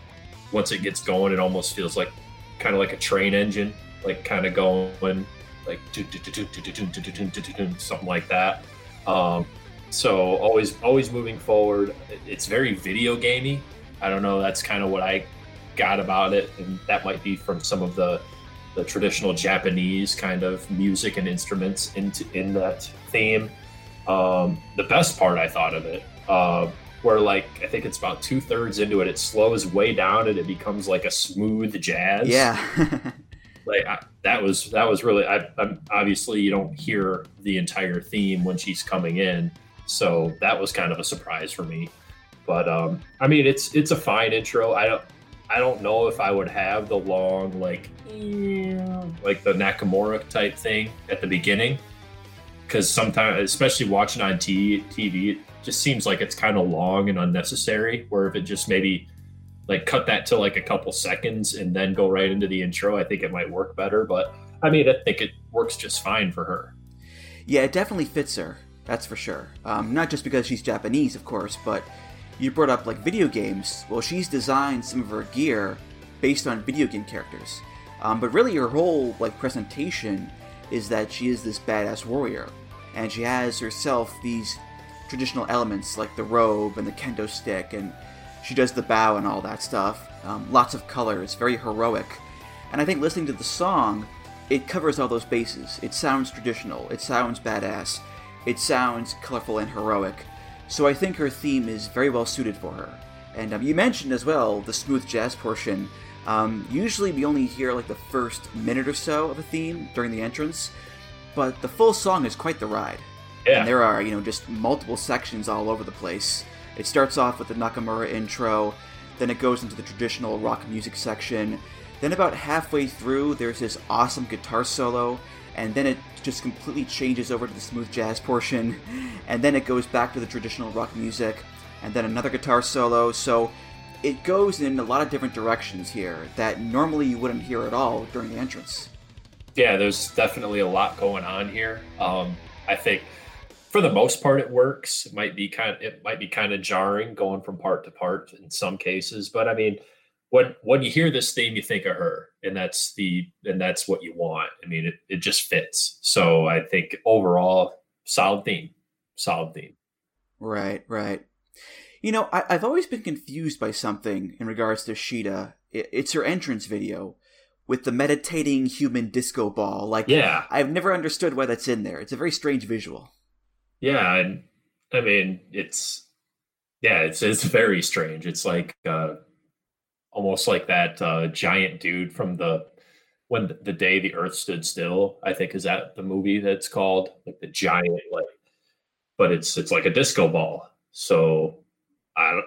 once it gets going, it almost feels like kind of like a train engine, like kind of going like something like that. Um, so always always moving forward. It's very video gamey. I don't know. That's kind of what I got about it, and that might be from some of the the traditional Japanese kind of music and instruments into in that theme. Um, the best part I thought of it, uh, where like I think it's about two thirds into it, it slows way down and it becomes like a smooth jazz. Yeah. like I, that was that was really I, I'm obviously you don't hear the entire theme when she's coming in so that was kind of a surprise for me but um i mean it's it's a fine intro i don't i don't know if i would have the long like like the nakamura type thing at the beginning because sometimes especially watching on T- tv it just seems like it's kind of long and unnecessary where if it just maybe like cut that to like a couple seconds and then go right into the intro i think it might work better but i mean i think it works just fine for her Yeah, it definitely fits her. That's for sure. Um, not just because she's Japanese, of course, but you brought up like video games. Well, she's designed some of her gear based on video game characters. Um, but really, her whole like presentation is that she is this badass warrior, and she has herself these traditional elements like the robe and the kendo stick, and she does the bow and all that stuff. Um, lots of colors, very heroic. And I think listening to the song, it covers all those bases. It sounds traditional, it sounds badass, it sounds colorful and heroic. So I think her theme is very well suited for her. And um, you mentioned as well the smooth jazz portion. Um, usually we only hear like the first minute or so of a theme during the entrance, but the full song is quite the ride. Yeah. And there are, you know, just multiple sections all over the place. It starts off with the Nakamura intro, then it goes into the traditional rock music section. Then, about halfway through, there's this awesome guitar solo, and then it just completely changes over to the smooth jazz portion, and then it goes back to the traditional rock music, and then another guitar solo. So it goes in a lot of different directions here that normally you wouldn't hear at all during the entrance. yeah there's definitely a lot going on here um i think for the most part it works it might be kind of it might be kind of jarring going from part to part in some cases but i mean when when you hear this theme you think of her and that's the and that's what you want i mean it, it just fits so i think overall solid theme solid theme Right, right. You know, I, I've always been confused by something in regards to Shida. I- It's her entrance video with the meditating human disco ball. Like, Yeah. I've never understood why that's in there. It's a very strange visual. Yeah, and I mean it's yeah, it's it's very strange. It's like uh almost like that uh giant dude from the when the, day the earth stood still, I think is that the movie that's called like the giant like but it's it's like a disco ball. So I don't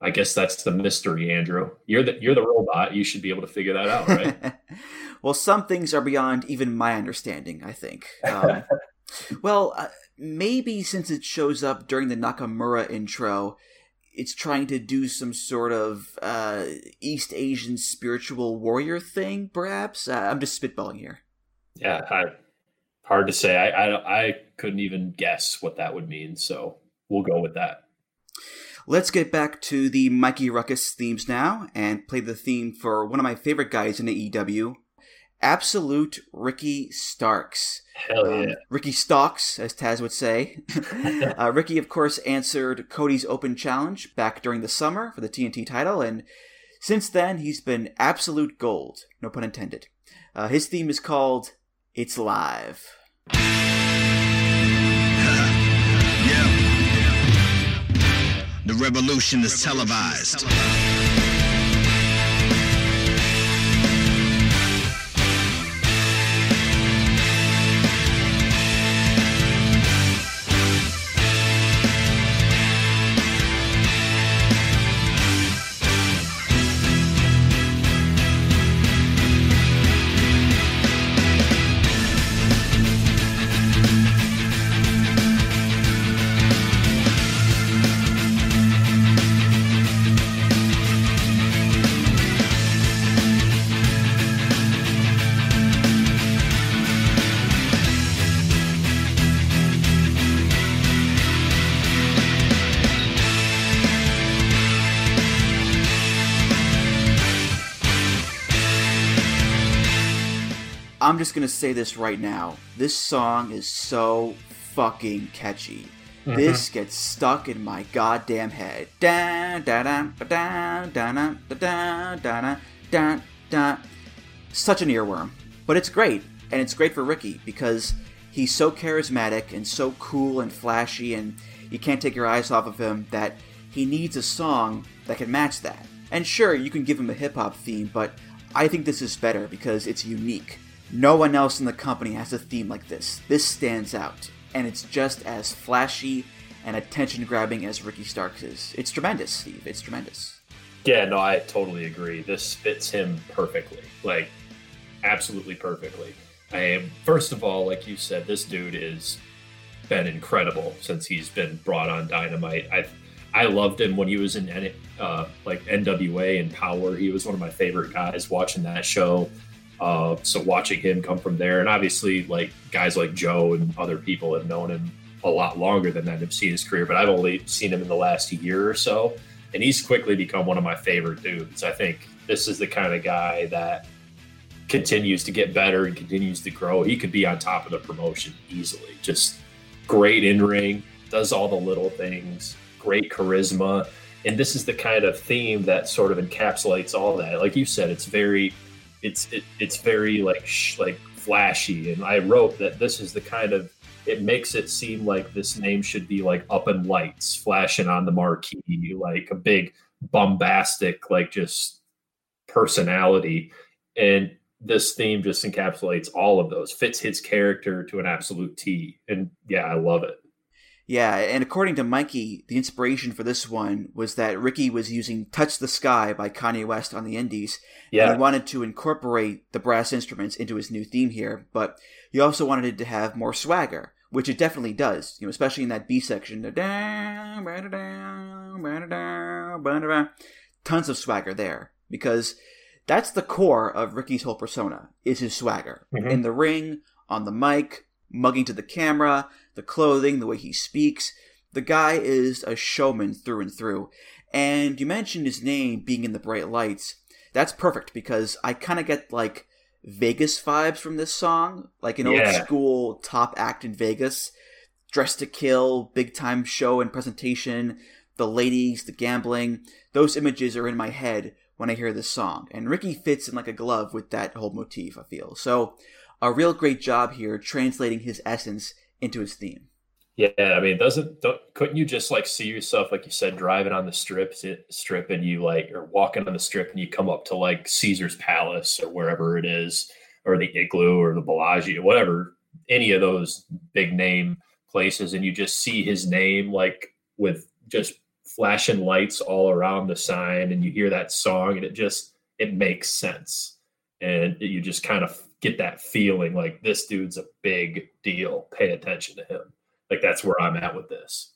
I guess that's the mystery, Andrew. You're the you're the robot. You should be able to figure that out, right? well, some things are beyond even my understanding, I think. Um, well, uh, maybe since it shows up during the Nakamura intro, it's trying to do some sort of uh, East Asian spiritual warrior thing, perhaps? Uh, I'm just spitballing here. yeah, I, hard to say. I, I I couldn't even guess what that would mean. So we'll go with that. Let's get back to the Mikey Ruckus themes now and play the theme for one of my favorite guys in AEW, absolute Ricky Starks. Hell Um, yeah. Ricky Stalks, as Taz would say. uh, Ricky, of course, answered Cody's open challenge back during the summer for the TNT title, and since then he's been absolute gold. No pun intended. Uh, his theme is called "It's Live." The revolution is televised. I'm just gonna say this right now. This song is so fucking catchy. Mhm. This gets stuck in my goddamn head. Da da da da da da da da da da da. Such an earworm, but it's great, and it's great for Ricky because he's so charismatic and so cool and flashy, and you can't take your eyes off of him. That he needs a song that can match that. And sure, you can give him a hip hop theme, but I think this is better because it's unique. No one else in the company has a theme like this. This stands out, and it's just as flashy and attention grabbing as Ricky Starks is. It's tremendous, Steve. It's tremendous. Yeah, no, I totally agree. This fits him perfectly. Like, absolutely perfectly. I first of all, like you said, this dude has been incredible since he's been brought on Dynamite. I I loved him when he was in uh, like NWA and Power. He was one of my favorite guys watching that show. Uh, so watching him come from there, and obviously like guys like Joe and other people have known him a lot longer than that. Have seen his career, but I've only seen him in the last year or so, and he's quickly become one of my favorite dudes. I think this is the kind of guy that continues to get better and continues to grow. He could be on top of the promotion easily. Just great in ring, does all the little things, great charisma. And this is the kind of theme that sort of encapsulates all that. Like you said, it's very, it's it, it's very like sh- like flashy. And I wrote that this is the kind of it makes it seem like this name should be like up in lights, flashing on the marquee, like a big bombastic, like just personality. And this theme just encapsulates all of those, fits his character to an absolute T. And yeah, I love it. Yeah, and according to Mikey, the inspiration for this one was that Ricky was using Touch the Sky by Kanye West on the Indies. Yeah. And he wanted to incorporate the brass instruments into his new theme here, but he also wanted it to have more swagger, which it definitely does, you know, especially in that B section. Tons of swagger there, because that's the core of Ricky's whole persona, is his swagger. Mhm. In the ring, on the mic, mugging to the camera, the clothing, the way he speaks. The guy is a showman through and through. And you mentioned his name being in the bright lights. That's perfect because I kind of get like Vegas vibes from this song, like an old school top act in Vegas. Dressed to kill, big time show and presentation, the ladies, the gambling. Those images are in my head when I hear this song. And Ricky fits in like a glove with that whole motif, I feel. So, a real great job here translating his essence into his theme. Yeah, I mean, doesn't don't, couldn't you just like see yourself, like you said, driving on the strip, strip, and you like, or walking on the strip, and you come up to like Caesar's Palace or wherever it is, or the Igloo or the Bellagio, whatever, any of those big name places, and you just see his name like with just flashing lights all around the sign, and you hear that song, and it just it makes sense, and you just kind of get that feeling like this dude's a big deal. Pay attention to him. Like that's where I'm at with this.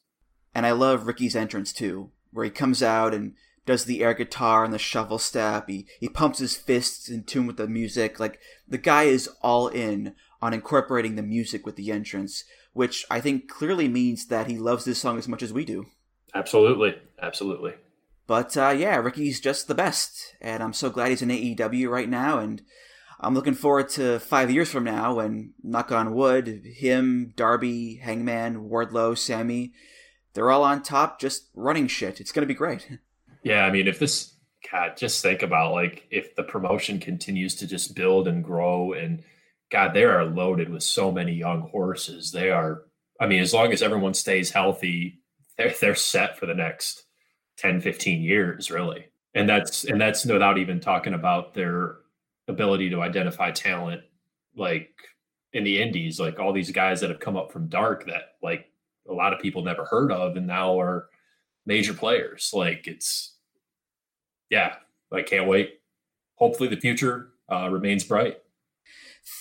And I love Ricky's entrance too, where he comes out and does the air guitar and the shovel step. He he pumps his fists in tune with the music. Like the guy is all in on incorporating the music with the entrance, which I think clearly means that he loves this song as much as we do. Absolutely, absolutely. But uh, yeah, Ricky's just the best, and I'm so glad he's in AEW right now. And I'm looking forward to five years from now when, knock on wood, him, Darby, Hangman, Wardlow, Sammy, they're all on top just running shit. It's going to be great. Yeah, I mean, if this, God, just think about like if the promotion continues to just build and grow, and God, they are loaded with so many young horses. They are, I mean, as long as everyone stays healthy, they're, they're set for the next 10, 15 years, really. And that's, and that's without even talking about their ability to identify talent, like in the indies, like all these guys that have come up from dark that like a lot of people never heard of and now are major players. Like it's, yeah, I can't wait. Hopefully the future uh, remains bright.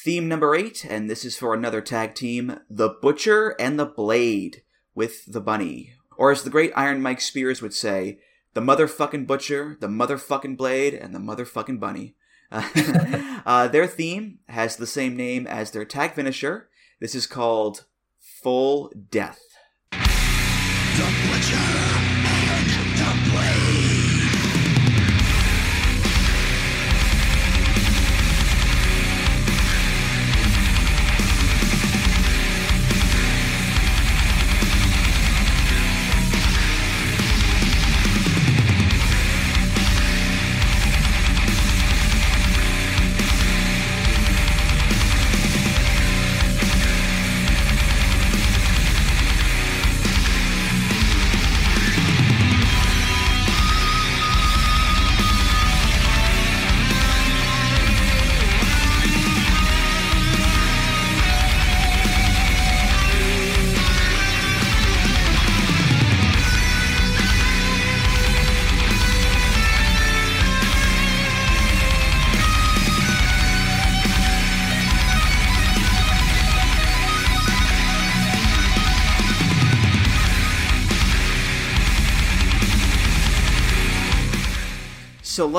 Theme number eight, and this is for another tag team The Butcher and the Blade with the Bunny. Or as the great Iron Mike Sparks would say, the motherfucking Butcher, the motherfucking Blade, and the motherfucking Bunny. Uh, their theme has the same name as their tag finisher. This is called Full Death.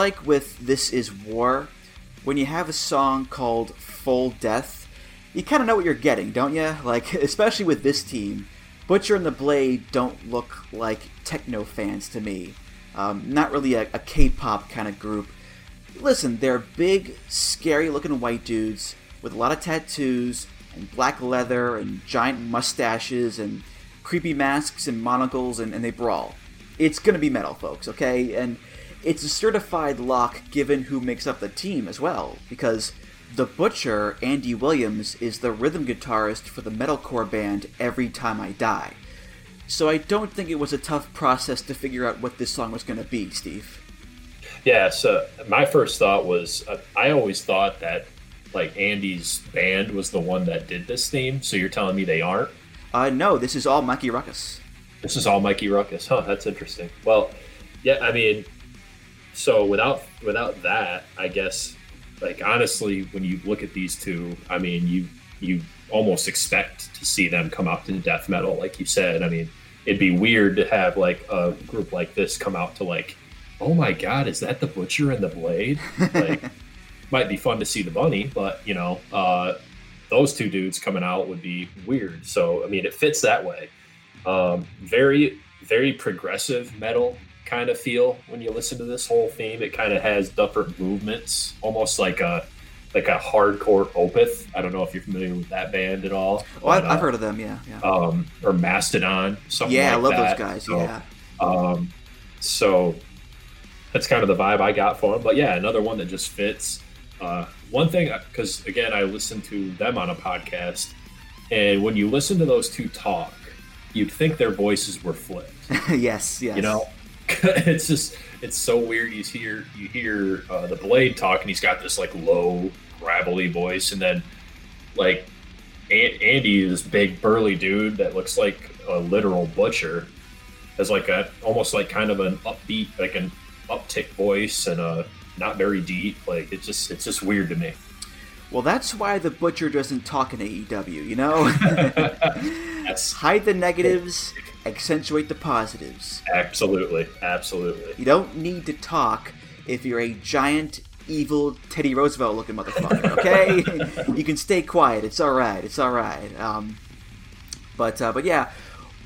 Like with This Is War, when you have a song called Full Death, you kind of know what you're getting, don't you? Like, especially with this team, Butcher and the Blade don't look like techno fans to me. Um, not really a, a K-pop kind of group. Listen, they're big, scary-looking white dudes with a lot of tattoos and black leather and giant mustaches and creepy masks and monocles, and, and they brawl. It's gonna be metal, folks, okay? And it's a certified lock given who makes up the team as well, because the Butcher, Andy Williams, is the rhythm guitarist for the metalcore band Every Time I Die. So I don't think it was a tough process to figure out what this song was going to be, Steve. Yeah, so my first thought was uh, I always thought that like Andy's band was the one that did this theme. So you're telling me they aren't? Uh, no, this is all Mikey Ruckus. This is all Mikey Ruckus. Huh, that's interesting. Well, yeah, I mean, so without without that, I guess like honestly, when you look at these two, I mean, you you almost expect to see them come out to death metal, like you said. I mean, it'd be weird to have like a group like this come out to like, oh my god, is that the Butcher and the Blade? Like, might be fun to see the bunny, but you know, uh, those two dudes coming out would be weird. So I mean, it fits that way. Um, very very progressive metal kind of feel when you listen to this whole theme. It kind of has different movements, almost like a like a hardcore Opeth. I don't know if you're familiar with that band at all. Oh, I've, I've heard of them. Yeah, yeah. Um, or Mastodon. Something yeah, like I love that. those guys. So, yeah. Um, so that's kind of the vibe I got for them. But yeah, another one that just fits. Uh, one thing, because again, I listened to them on a podcast, and when you listen to those two talk, you'd think their voices were flipped. yes, yes. You know, it's just it's so weird. You hear you hear uh, the blade talk, and he's got this like low, gravelly voice, and then like An- Andy, this big burly dude that looks like a literal butcher, has like a almost like kind of an upbeat, like an uptick voice, and a not very deep. Like it's just it's just weird to me. Well, that's why the butcher doesn't talk in AEW. You know, hide the negatives, accentuate the positives. Absolutely, absolutely. You don't need to talk if you're a giant, evil Teddy Roosevelt looking motherfucker. Okay, you can stay quiet. It's all right. It's all right. Um, but uh, but yeah,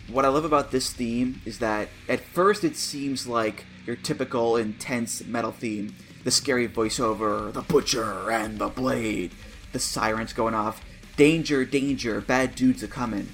what I love about this theme is that at first it seems like your typical intense metal theme. the scary voiceover, the butcher and the blade, the sirens going off, danger, danger, bad dudes are coming.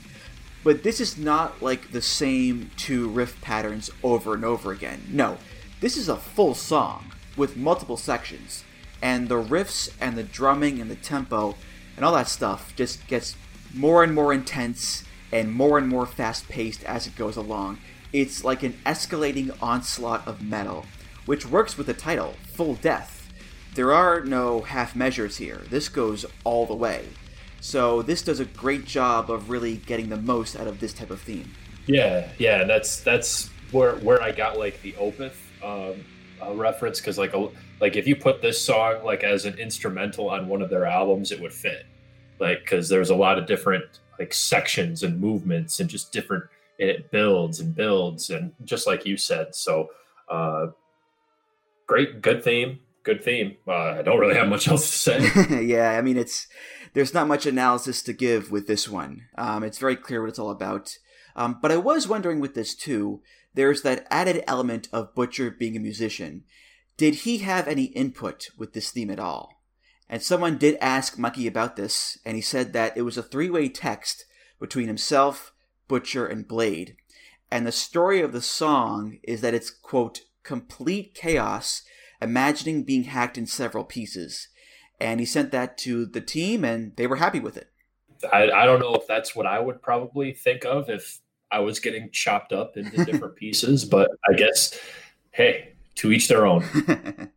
But this is not like the same two riff patterns over and over again. No, this is a full song with multiple sections, and the riffs and the drumming and the tempo and all that stuff just gets more and more intense and more and more fast paced as it goes along. It's like an escalating onslaught of metal, which works with the title, Full Death. There are no half measures here, this goes all the way. So this does a great job of really getting the most out of this type of theme. Yeah, yeah, that's that's where where I got like the Opeth um, uh, reference because like a, like if you put this song like as an instrumental on one of their albums, it would fit. Like because there's a lot of different like sections and movements and just different and it builds and builds and just like you said. So uh, great, good theme, good theme. Uh, I don't really have much else to say. yeah, I mean it's there's not much analysis to give with this one. Um, it's very clear what it's all about. Um, but I was wondering with this too. There's that added element of Butcher being a musician. Did he have any input with this theme at all? And someone did ask Mikey about this, and he said that it was a three way text between himself, Butcher, and Blade. And the story of the song is that it's, quote, complete chaos, imagining being hacked in several pieces. And he sent that to the team, and they were happy with it. I, I don't know if that's what I would probably think of if I was getting chopped up into different pieces, but I guess, hey, to each their own.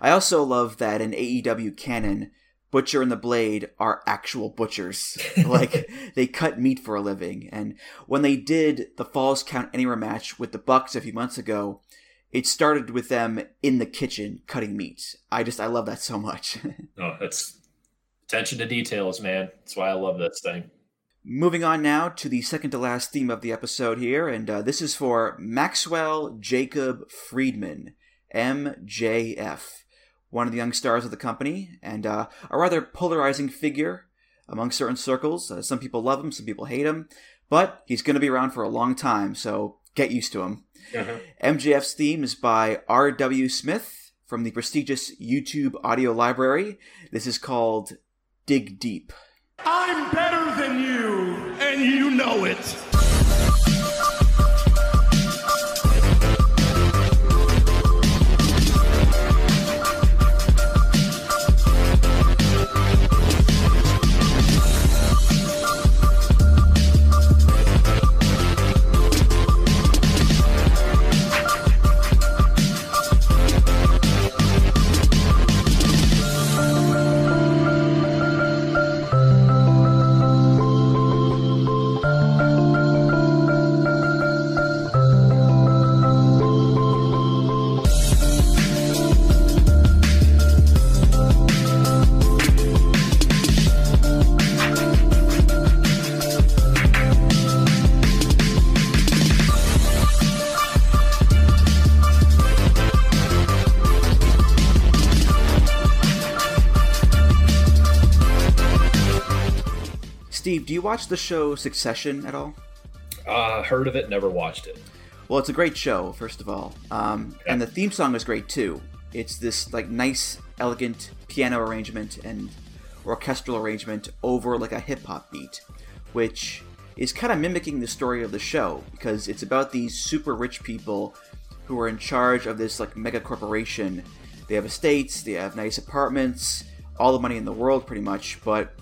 I also love that in AEW canon, Butcher and the Blade are actual butchers. like they cut meat for a living. And when they did the Falls Count Anywhere match with the Bucks a few months ago, it started with them in the kitchen cutting meat. I just I love that so much. oh, that's attention to details, man. That's why I love this thing. Moving on now to the second to last theme of the episode here, and uh, this is for Maxwell Jacob Friedman, MJF, one of the young stars of the company, and uh, a rather polarizing figure among certain circles. Uh, some people love him, some people hate him, but he's going to be around for a long time, so get used to him. Uh-huh. MJF's theme is by R.W. Smith from the prestigious YouTube audio library. This is called Dig Deep. I'm better than you, and you know it. Do you watch the show Succession at all? Uh, heard of it, never watched it. Well, it's a great show, first of all, um, and the theme song is great too. It's this like nice, elegant piano arrangement and orchestral arrangement over like a hip hop beat, which is kind of mimicking the story of the show because it's about these super rich people who are in charge of this like mega corporation. They have estates, they have nice apartments, all the money in the world pretty much, but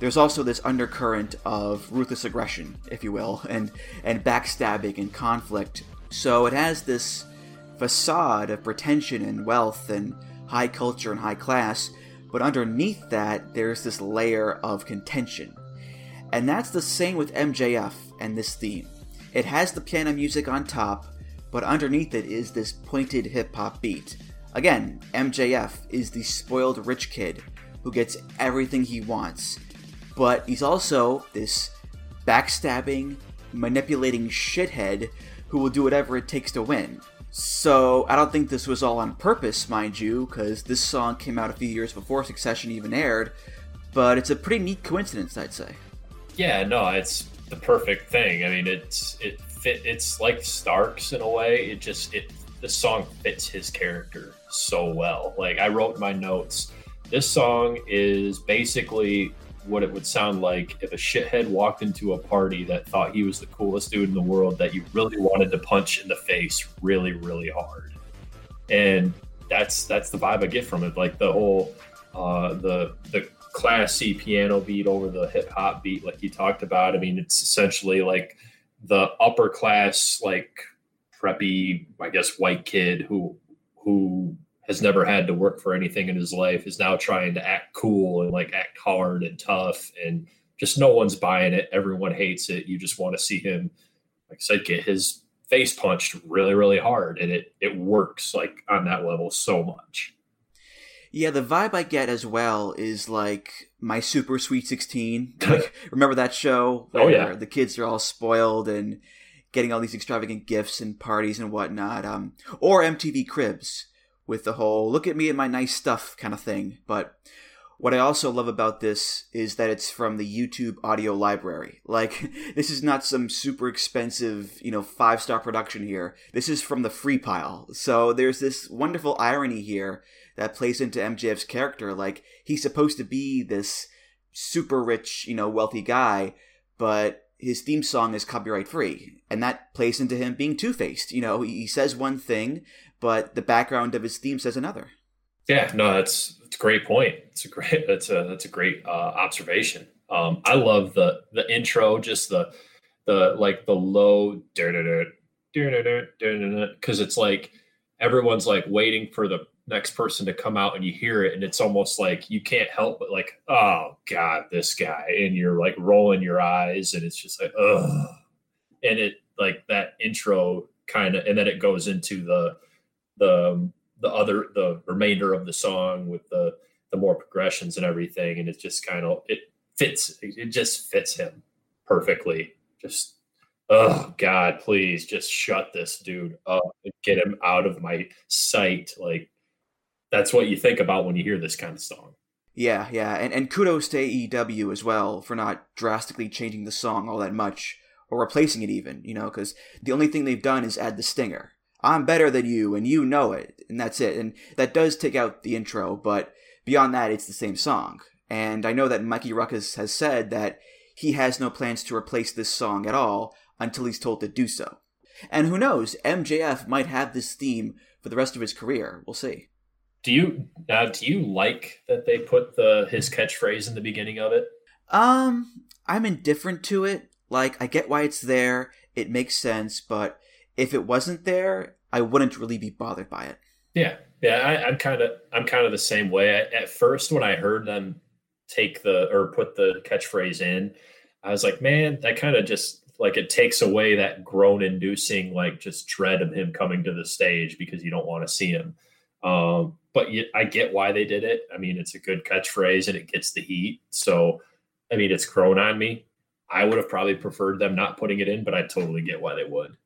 there's also this undercurrent of ruthless aggression, if you will, and and backstabbing and conflict. So it has this facade of pretension and wealth and high culture and high class, but underneath that there's this layer of contention. And that's the same with MJF and this theme. It has the piano music on top, but underneath it is this pointed hip hop beat. Again, MJF is the spoiled rich kid who gets everything he wants but he's also this backstabbing, manipulating shithead who will do whatever it takes to win. So I don't think this was all on purpose, mind you, because this song came out a few years before Succession even aired. But it's a pretty neat coincidence, I'd say. Yeah, no, it's the perfect thing. I mean, it's it fit. It's like Starks in a way. It just it the song fits his character so well. Like I wrote my notes, this song is basically what it would sound like if a shithead walked into a party that thought he was the coolest dude in the world that you really wanted to punch in the face really, really hard. And that's that's the vibe I get from it. Like the whole uh, the the classy piano beat over the hip hop beat, like you talked about. I mean, it's essentially like the upper class, like preppy, I guess, white kid who who has never had to work for anything in his life is now trying to act cool and like act hard and tough and just no one's buying it. Everyone hates it. You just want to see him, like I said, get his face punched really, really hard, and it it works like on that level so much. Yeah, the vibe I get as well is like my Super Sweet Sixteen. Like, remember that show? Oh, yeah. the kids are all spoiled and getting all these extravagant gifts and parties and whatnot. Um, or MTV Cribs with the whole "look at me and my nice stuff" kind of thing. But what I also love about this is that it's from the YouTube audio library. Like, this is not some super expensive, you know, five star production here. This is from the free pile. So there's this wonderful irony here that plays into MJF's character. Like, he's supposed to be this super rich, you know, wealthy guy, but his theme song is copyright free. And that plays into him being two faced. You know, he says one thing, but the background of his theme says another. Yeah, no, that's it's a great point. It's a great that's a that's a great uh, observation. Um, I love the the intro, just the the like the low because it's like everyone's like waiting for the next person to come out and you hear it and it's almost like you can't help but like oh god this guy and you're like rolling your eyes and it's just like ugh and it like that intro kind of and then it goes into the the the other the remainder of the song with the the more progressions and everything. And it just kind of it fits it just fits him perfectly. Just oh god please just shut this dude up and get him out of my sight. Like that's what you think about when you hear this kind of song. Yeah, yeah, and, and kudos to AEW as well for not drastically changing the song all that much, or replacing it even, you know, because the only thing they've done is add the stinger. I'm better than you, and you know it, and that's it. And that does take out the intro, but beyond that, it's the same song. And I know that Mikey Ruckus has said that he has no plans to replace this song at all until he's told to do so. And who knows, MJF might have this theme for the rest of his career. We'll see. do you now do you like that they put the his catchphrase in the beginning of it Um, I'm indifferent to it. Like, I get why it's there, it makes sense, but if it wasn't there, I wouldn't really be bothered by it. Yeah, yeah, I, I'm kind of I'm kind of the same way. At, at first, when I heard them take the or put the catchphrase in, I was like, man, that kind of just like it takes away that groan-inducing like just dread of him coming to the stage because you don't want to see him. Um, but you, I get why they did it. I mean, it's a good catchphrase and it gets the heat. So, I mean, it's grown on me. I would have probably preferred them not putting it in, but I totally get why they would.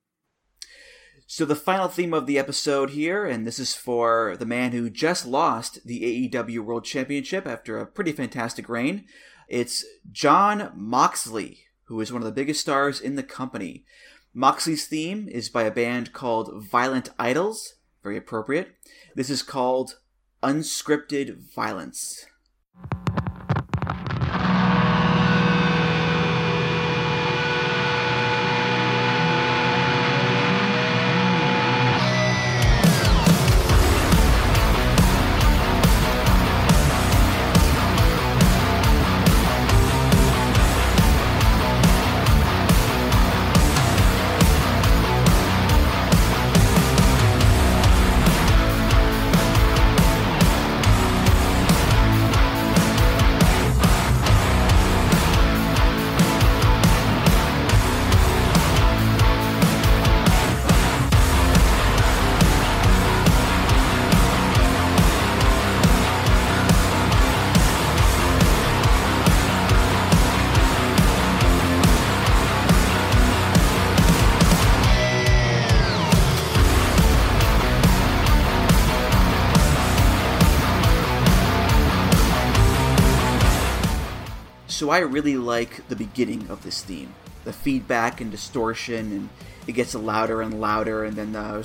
So, the final theme of the episode here, and this is for the man who just lost the AEW World Championship after a pretty fantastic reign. It's Jon Moxley, who is one of the biggest stars in the company. Moxley's theme is by a band called Violent Idols, very appropriate. This is called Unscripted Violence. So I really like the beginning of this theme. The feedback and distortion, and it gets louder and louder, and then the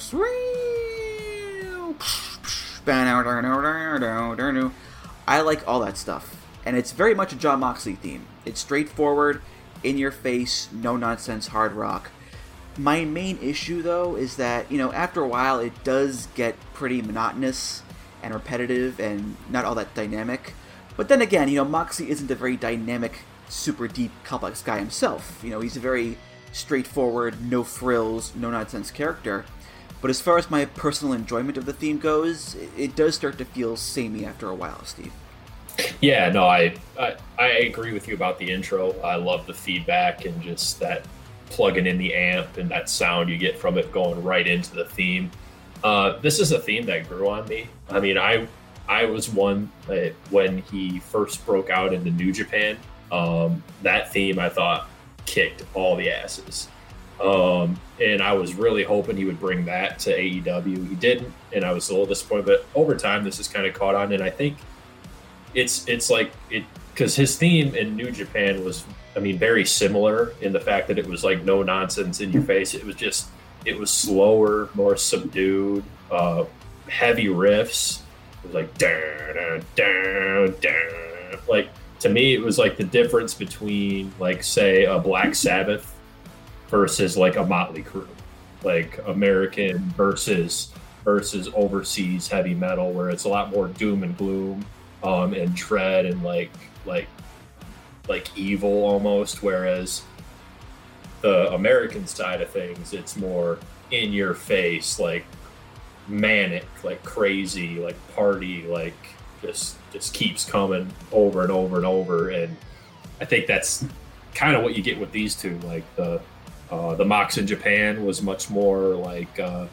I like all that stuff, and it's very much a Jon Moxley theme. It's straightforward, in your face, no nonsense hard rock. My main issue, though, is that, you know, after a while it does get pretty monotonous and repetitive and not all that dynamic. But then again, you know, Moxley isn't a very dynamic, super deep, complex guy himself. You know, he's a very straightforward, no frills, no nonsense character. But as far as my personal enjoyment of the theme goes, it- it does start to feel samey after a while, Steve. Yeah, no, I, I I agree with you about the intro. I love the feedback and just that plugging in the amp and that sound you get from it going right into the theme. Uh, this is a theme that grew on me. I mean, I I was one that when he first broke out into New Japan. Um, that theme I thought kicked all the asses. Um, and I was really hoping he would bring that to AEW. He didn't, and I was a little disappointed. But over time, this has kind of caught on, and I think it's it's like it because his theme in New Japan was, I mean, very similar in the fact that it was like no nonsense in your face. It was just it was slower, more subdued, uh, heavy riffs. It was like down, down. Like to me, it was like the difference between like say a Black Sabbath versus like a Motley Crue, like American versus versus overseas heavy metal, where it's a lot more doom and gloom, um, and dread and like like like evil almost. Whereas the American side of things, it's more in your face, like manic, like crazy, like party, like just just keeps coming over and over and over. And I think that's kind of what you get with these two. Like the uh, the Mox in Japan was much more like uh,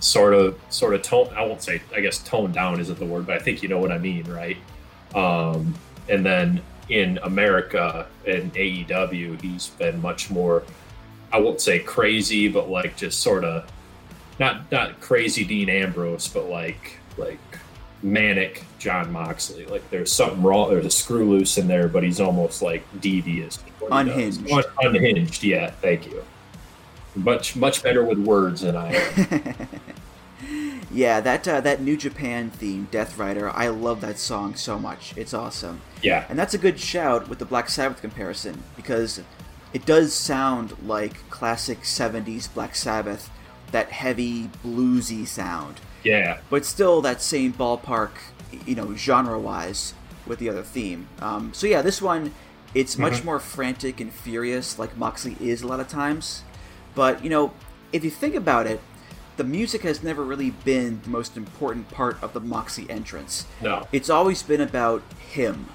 sort of sort of tone. I won't say I guess toned down isn't the word, but I think you know what I mean, right? Um, and then in America and AEW, he's been much more. I won't say crazy, but like just sort of not not crazy Dean Ambrose, but like like manic Jon Moxley. Like there's something wrong. There's a screw loose in there, but he's almost like devious. does. Unhinged. Un- unhinged. Yeah, thank you. Much much better with words than I am. Yeah, that uh, that New Japan theme, Death Rider, I love that song so much. It's awesome. Yeah. And that's a good shout with the Black Sabbath comparison because it does sound like classic 70s Black Sabbath, that heavy bluesy sound. Yeah. But still that same ballpark, you know, genre-wise with the other theme. Um, so yeah, this one it's much Mhm. more frantic and furious like Moxley is a lot of times. But, you know, if you think about it, the music has never really been the most important part of the Moxie entrance. No. It's always been about him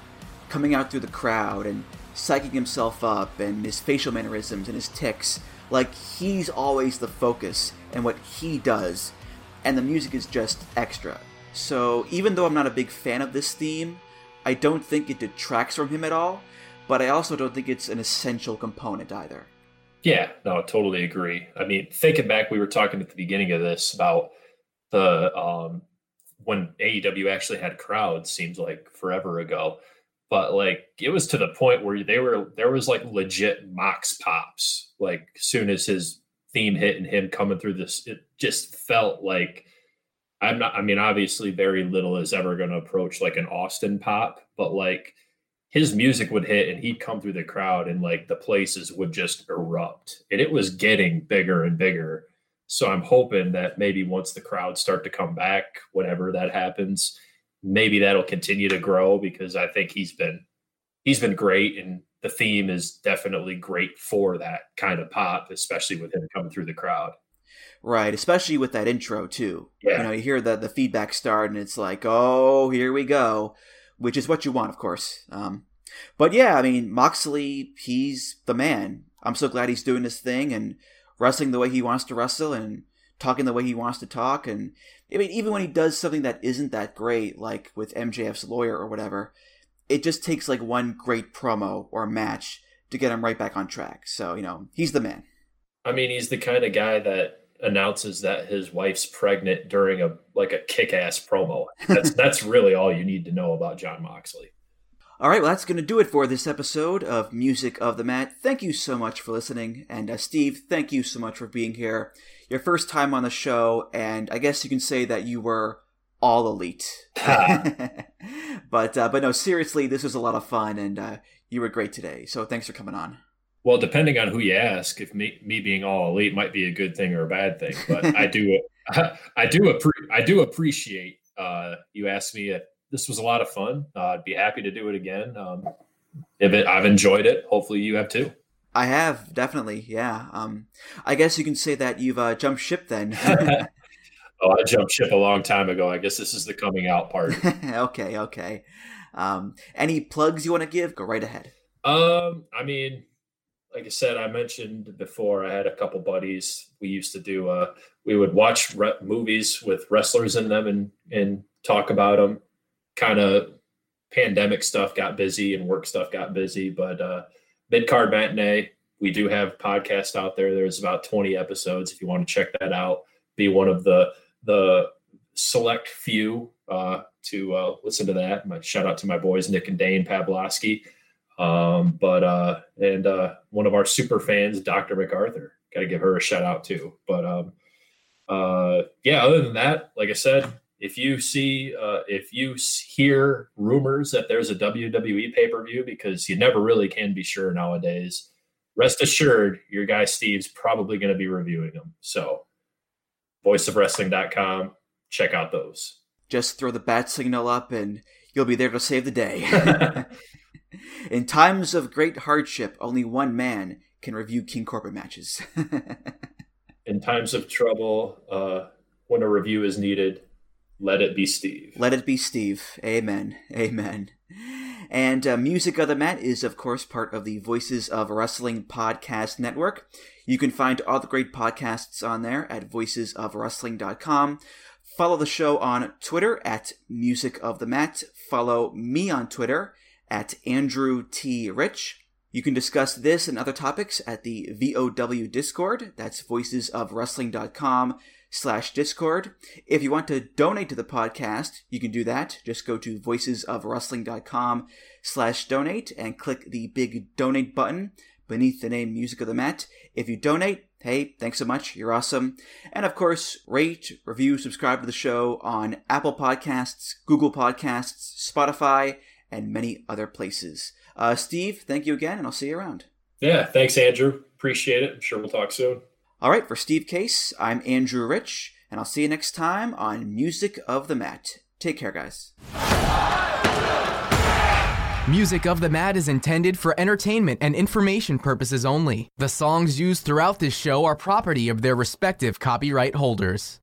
coming out through the crowd and psyching himself up and his facial mannerisms and his ticks. Like he's always the focus and what he does, and the music is just extra. So even though I'm not a big fan of this theme, I don't think it detracts from him at all, but I also don't think it's an essential component either. Yeah, no, I totally agree. I mean, thinking back, we were talking at the beginning of this about the um when AEW actually had crowds seems like forever ago. But like it was to the point where they were there was like legit mox pops. Like soon as his theme hit and him coming through this, it just felt like I'm not I mean, obviously very little is ever gonna approach like an Austin pop, but like his music would hit and he'd come through the crowd and like the places would just erupt and it was getting bigger and bigger so i'm hoping that maybe once the crowds start to come back whenever that happens maybe that'll continue to grow because i think he's been he's been great and the theme is definitely great for that kind of pop especially with him coming through the crowd Right, especially with that intro too. Yeah. You know, you hear the the feedback start, and it's like, oh, here we go, which is what you want, of course. Um, but yeah, I mean, Moxley, he's the man. I'm so glad he's doing this thing and wrestling the way he wants to wrestle and talking the way he wants to talk. And I mean, even when he does something that isn't that great, like with MJF's lawyer or whatever, it just takes like one great promo or match to get him right back on track. So you know, he's the man. I mean, he's the kind of guy that announces that his wife's pregnant during a like a kick-ass promo. That's that's really all you need to know about Jon Moxley. All right, well, that's going to do it for this episode of Music of the Mat. Thank you so much for listening. And uh, Steve, thank you so much for being here. Your first time on the show, and I guess you can say that you were all elite. but uh, but no, seriously, this was a lot of fun, and uh, you were great today. So thanks for coming on. Well, depending on who you ask, if me me being all elite might be a good thing or a bad thing, but I do I do appre- I do appreciate uh, you asked me if this was a lot of fun. Uh, I'd be happy to do it again. Um, if it, I've enjoyed it, hopefully you have too. I have definitely, yeah. Um, I guess you can say that you've uh, jumped ship then. oh, I jumped ship a long time ago. I guess this is the coming out part. okay, okay. Um, any plugs you want to give? Go right ahead. Um, I mean, like I said, I mentioned before, I had a couple buddies. We used to do. Uh, we would watch re- movies with wrestlers in them and and talk about them. Kind of pandemic stuff got busy and work stuff got busy, but uh, mid card matinee. We do have podcast out there. There's about 20 episodes. If you want to check that out, be one of the the select few uh, to uh, listen to that. My shout out to my boys Nick and Dane Pavlovsky, um, but uh, and uh, one of our super fans, Dr. MacArthur. Got to give her a shout out too. But um, uh, yeah, other than that, like I said, if you see uh, if you hear rumors that there's a WWE pay per view, because you never really can be sure nowadays, rest assured your guy Steve's probably going to be reviewing them. So, voiceofwrestling.com, check out those. Just throw the bat signal up, and you'll be there to save the day. In times of great hardship, only one man can review King Corbin matches. In times of trouble, uh, when a review is needed, let it be Steve. Let it be Steve. Amen. Amen. And uh, Music of the Mat is, of course, part of the Voices of Wrestling Podcast Network. You can find all the great podcasts on there at voicesofwrestling.com. Follow the show on Twitter at Music of the Mat. Follow me on Twitter at Andrew T. Rich. You can discuss this and other topics at the VOW Discord. That's voicesofwrestling.com slash Discord. If you want to donate to the podcast, you can do that. Just go to voicesofwrestling.com slash donate and click the big donate button beneath the name Music of the Mat. If you donate, hey, thanks so much. You're awesome. And of course, rate, review, subscribe to the show on Apple Podcasts, Google Podcasts, Spotify, and many other places. Uh, Steve, thank you again, and I'll see you around. Yeah, thanks, Andrew. Appreciate it. I'm sure we'll talk soon. All right, for Steve Case, I'm Andrew Rich, and I'll see you next time on Music of the Mat. Take care, guys. Music of the Mat is intended for entertainment and information purposes only. The songs used throughout this show are property of their respective copyright holders.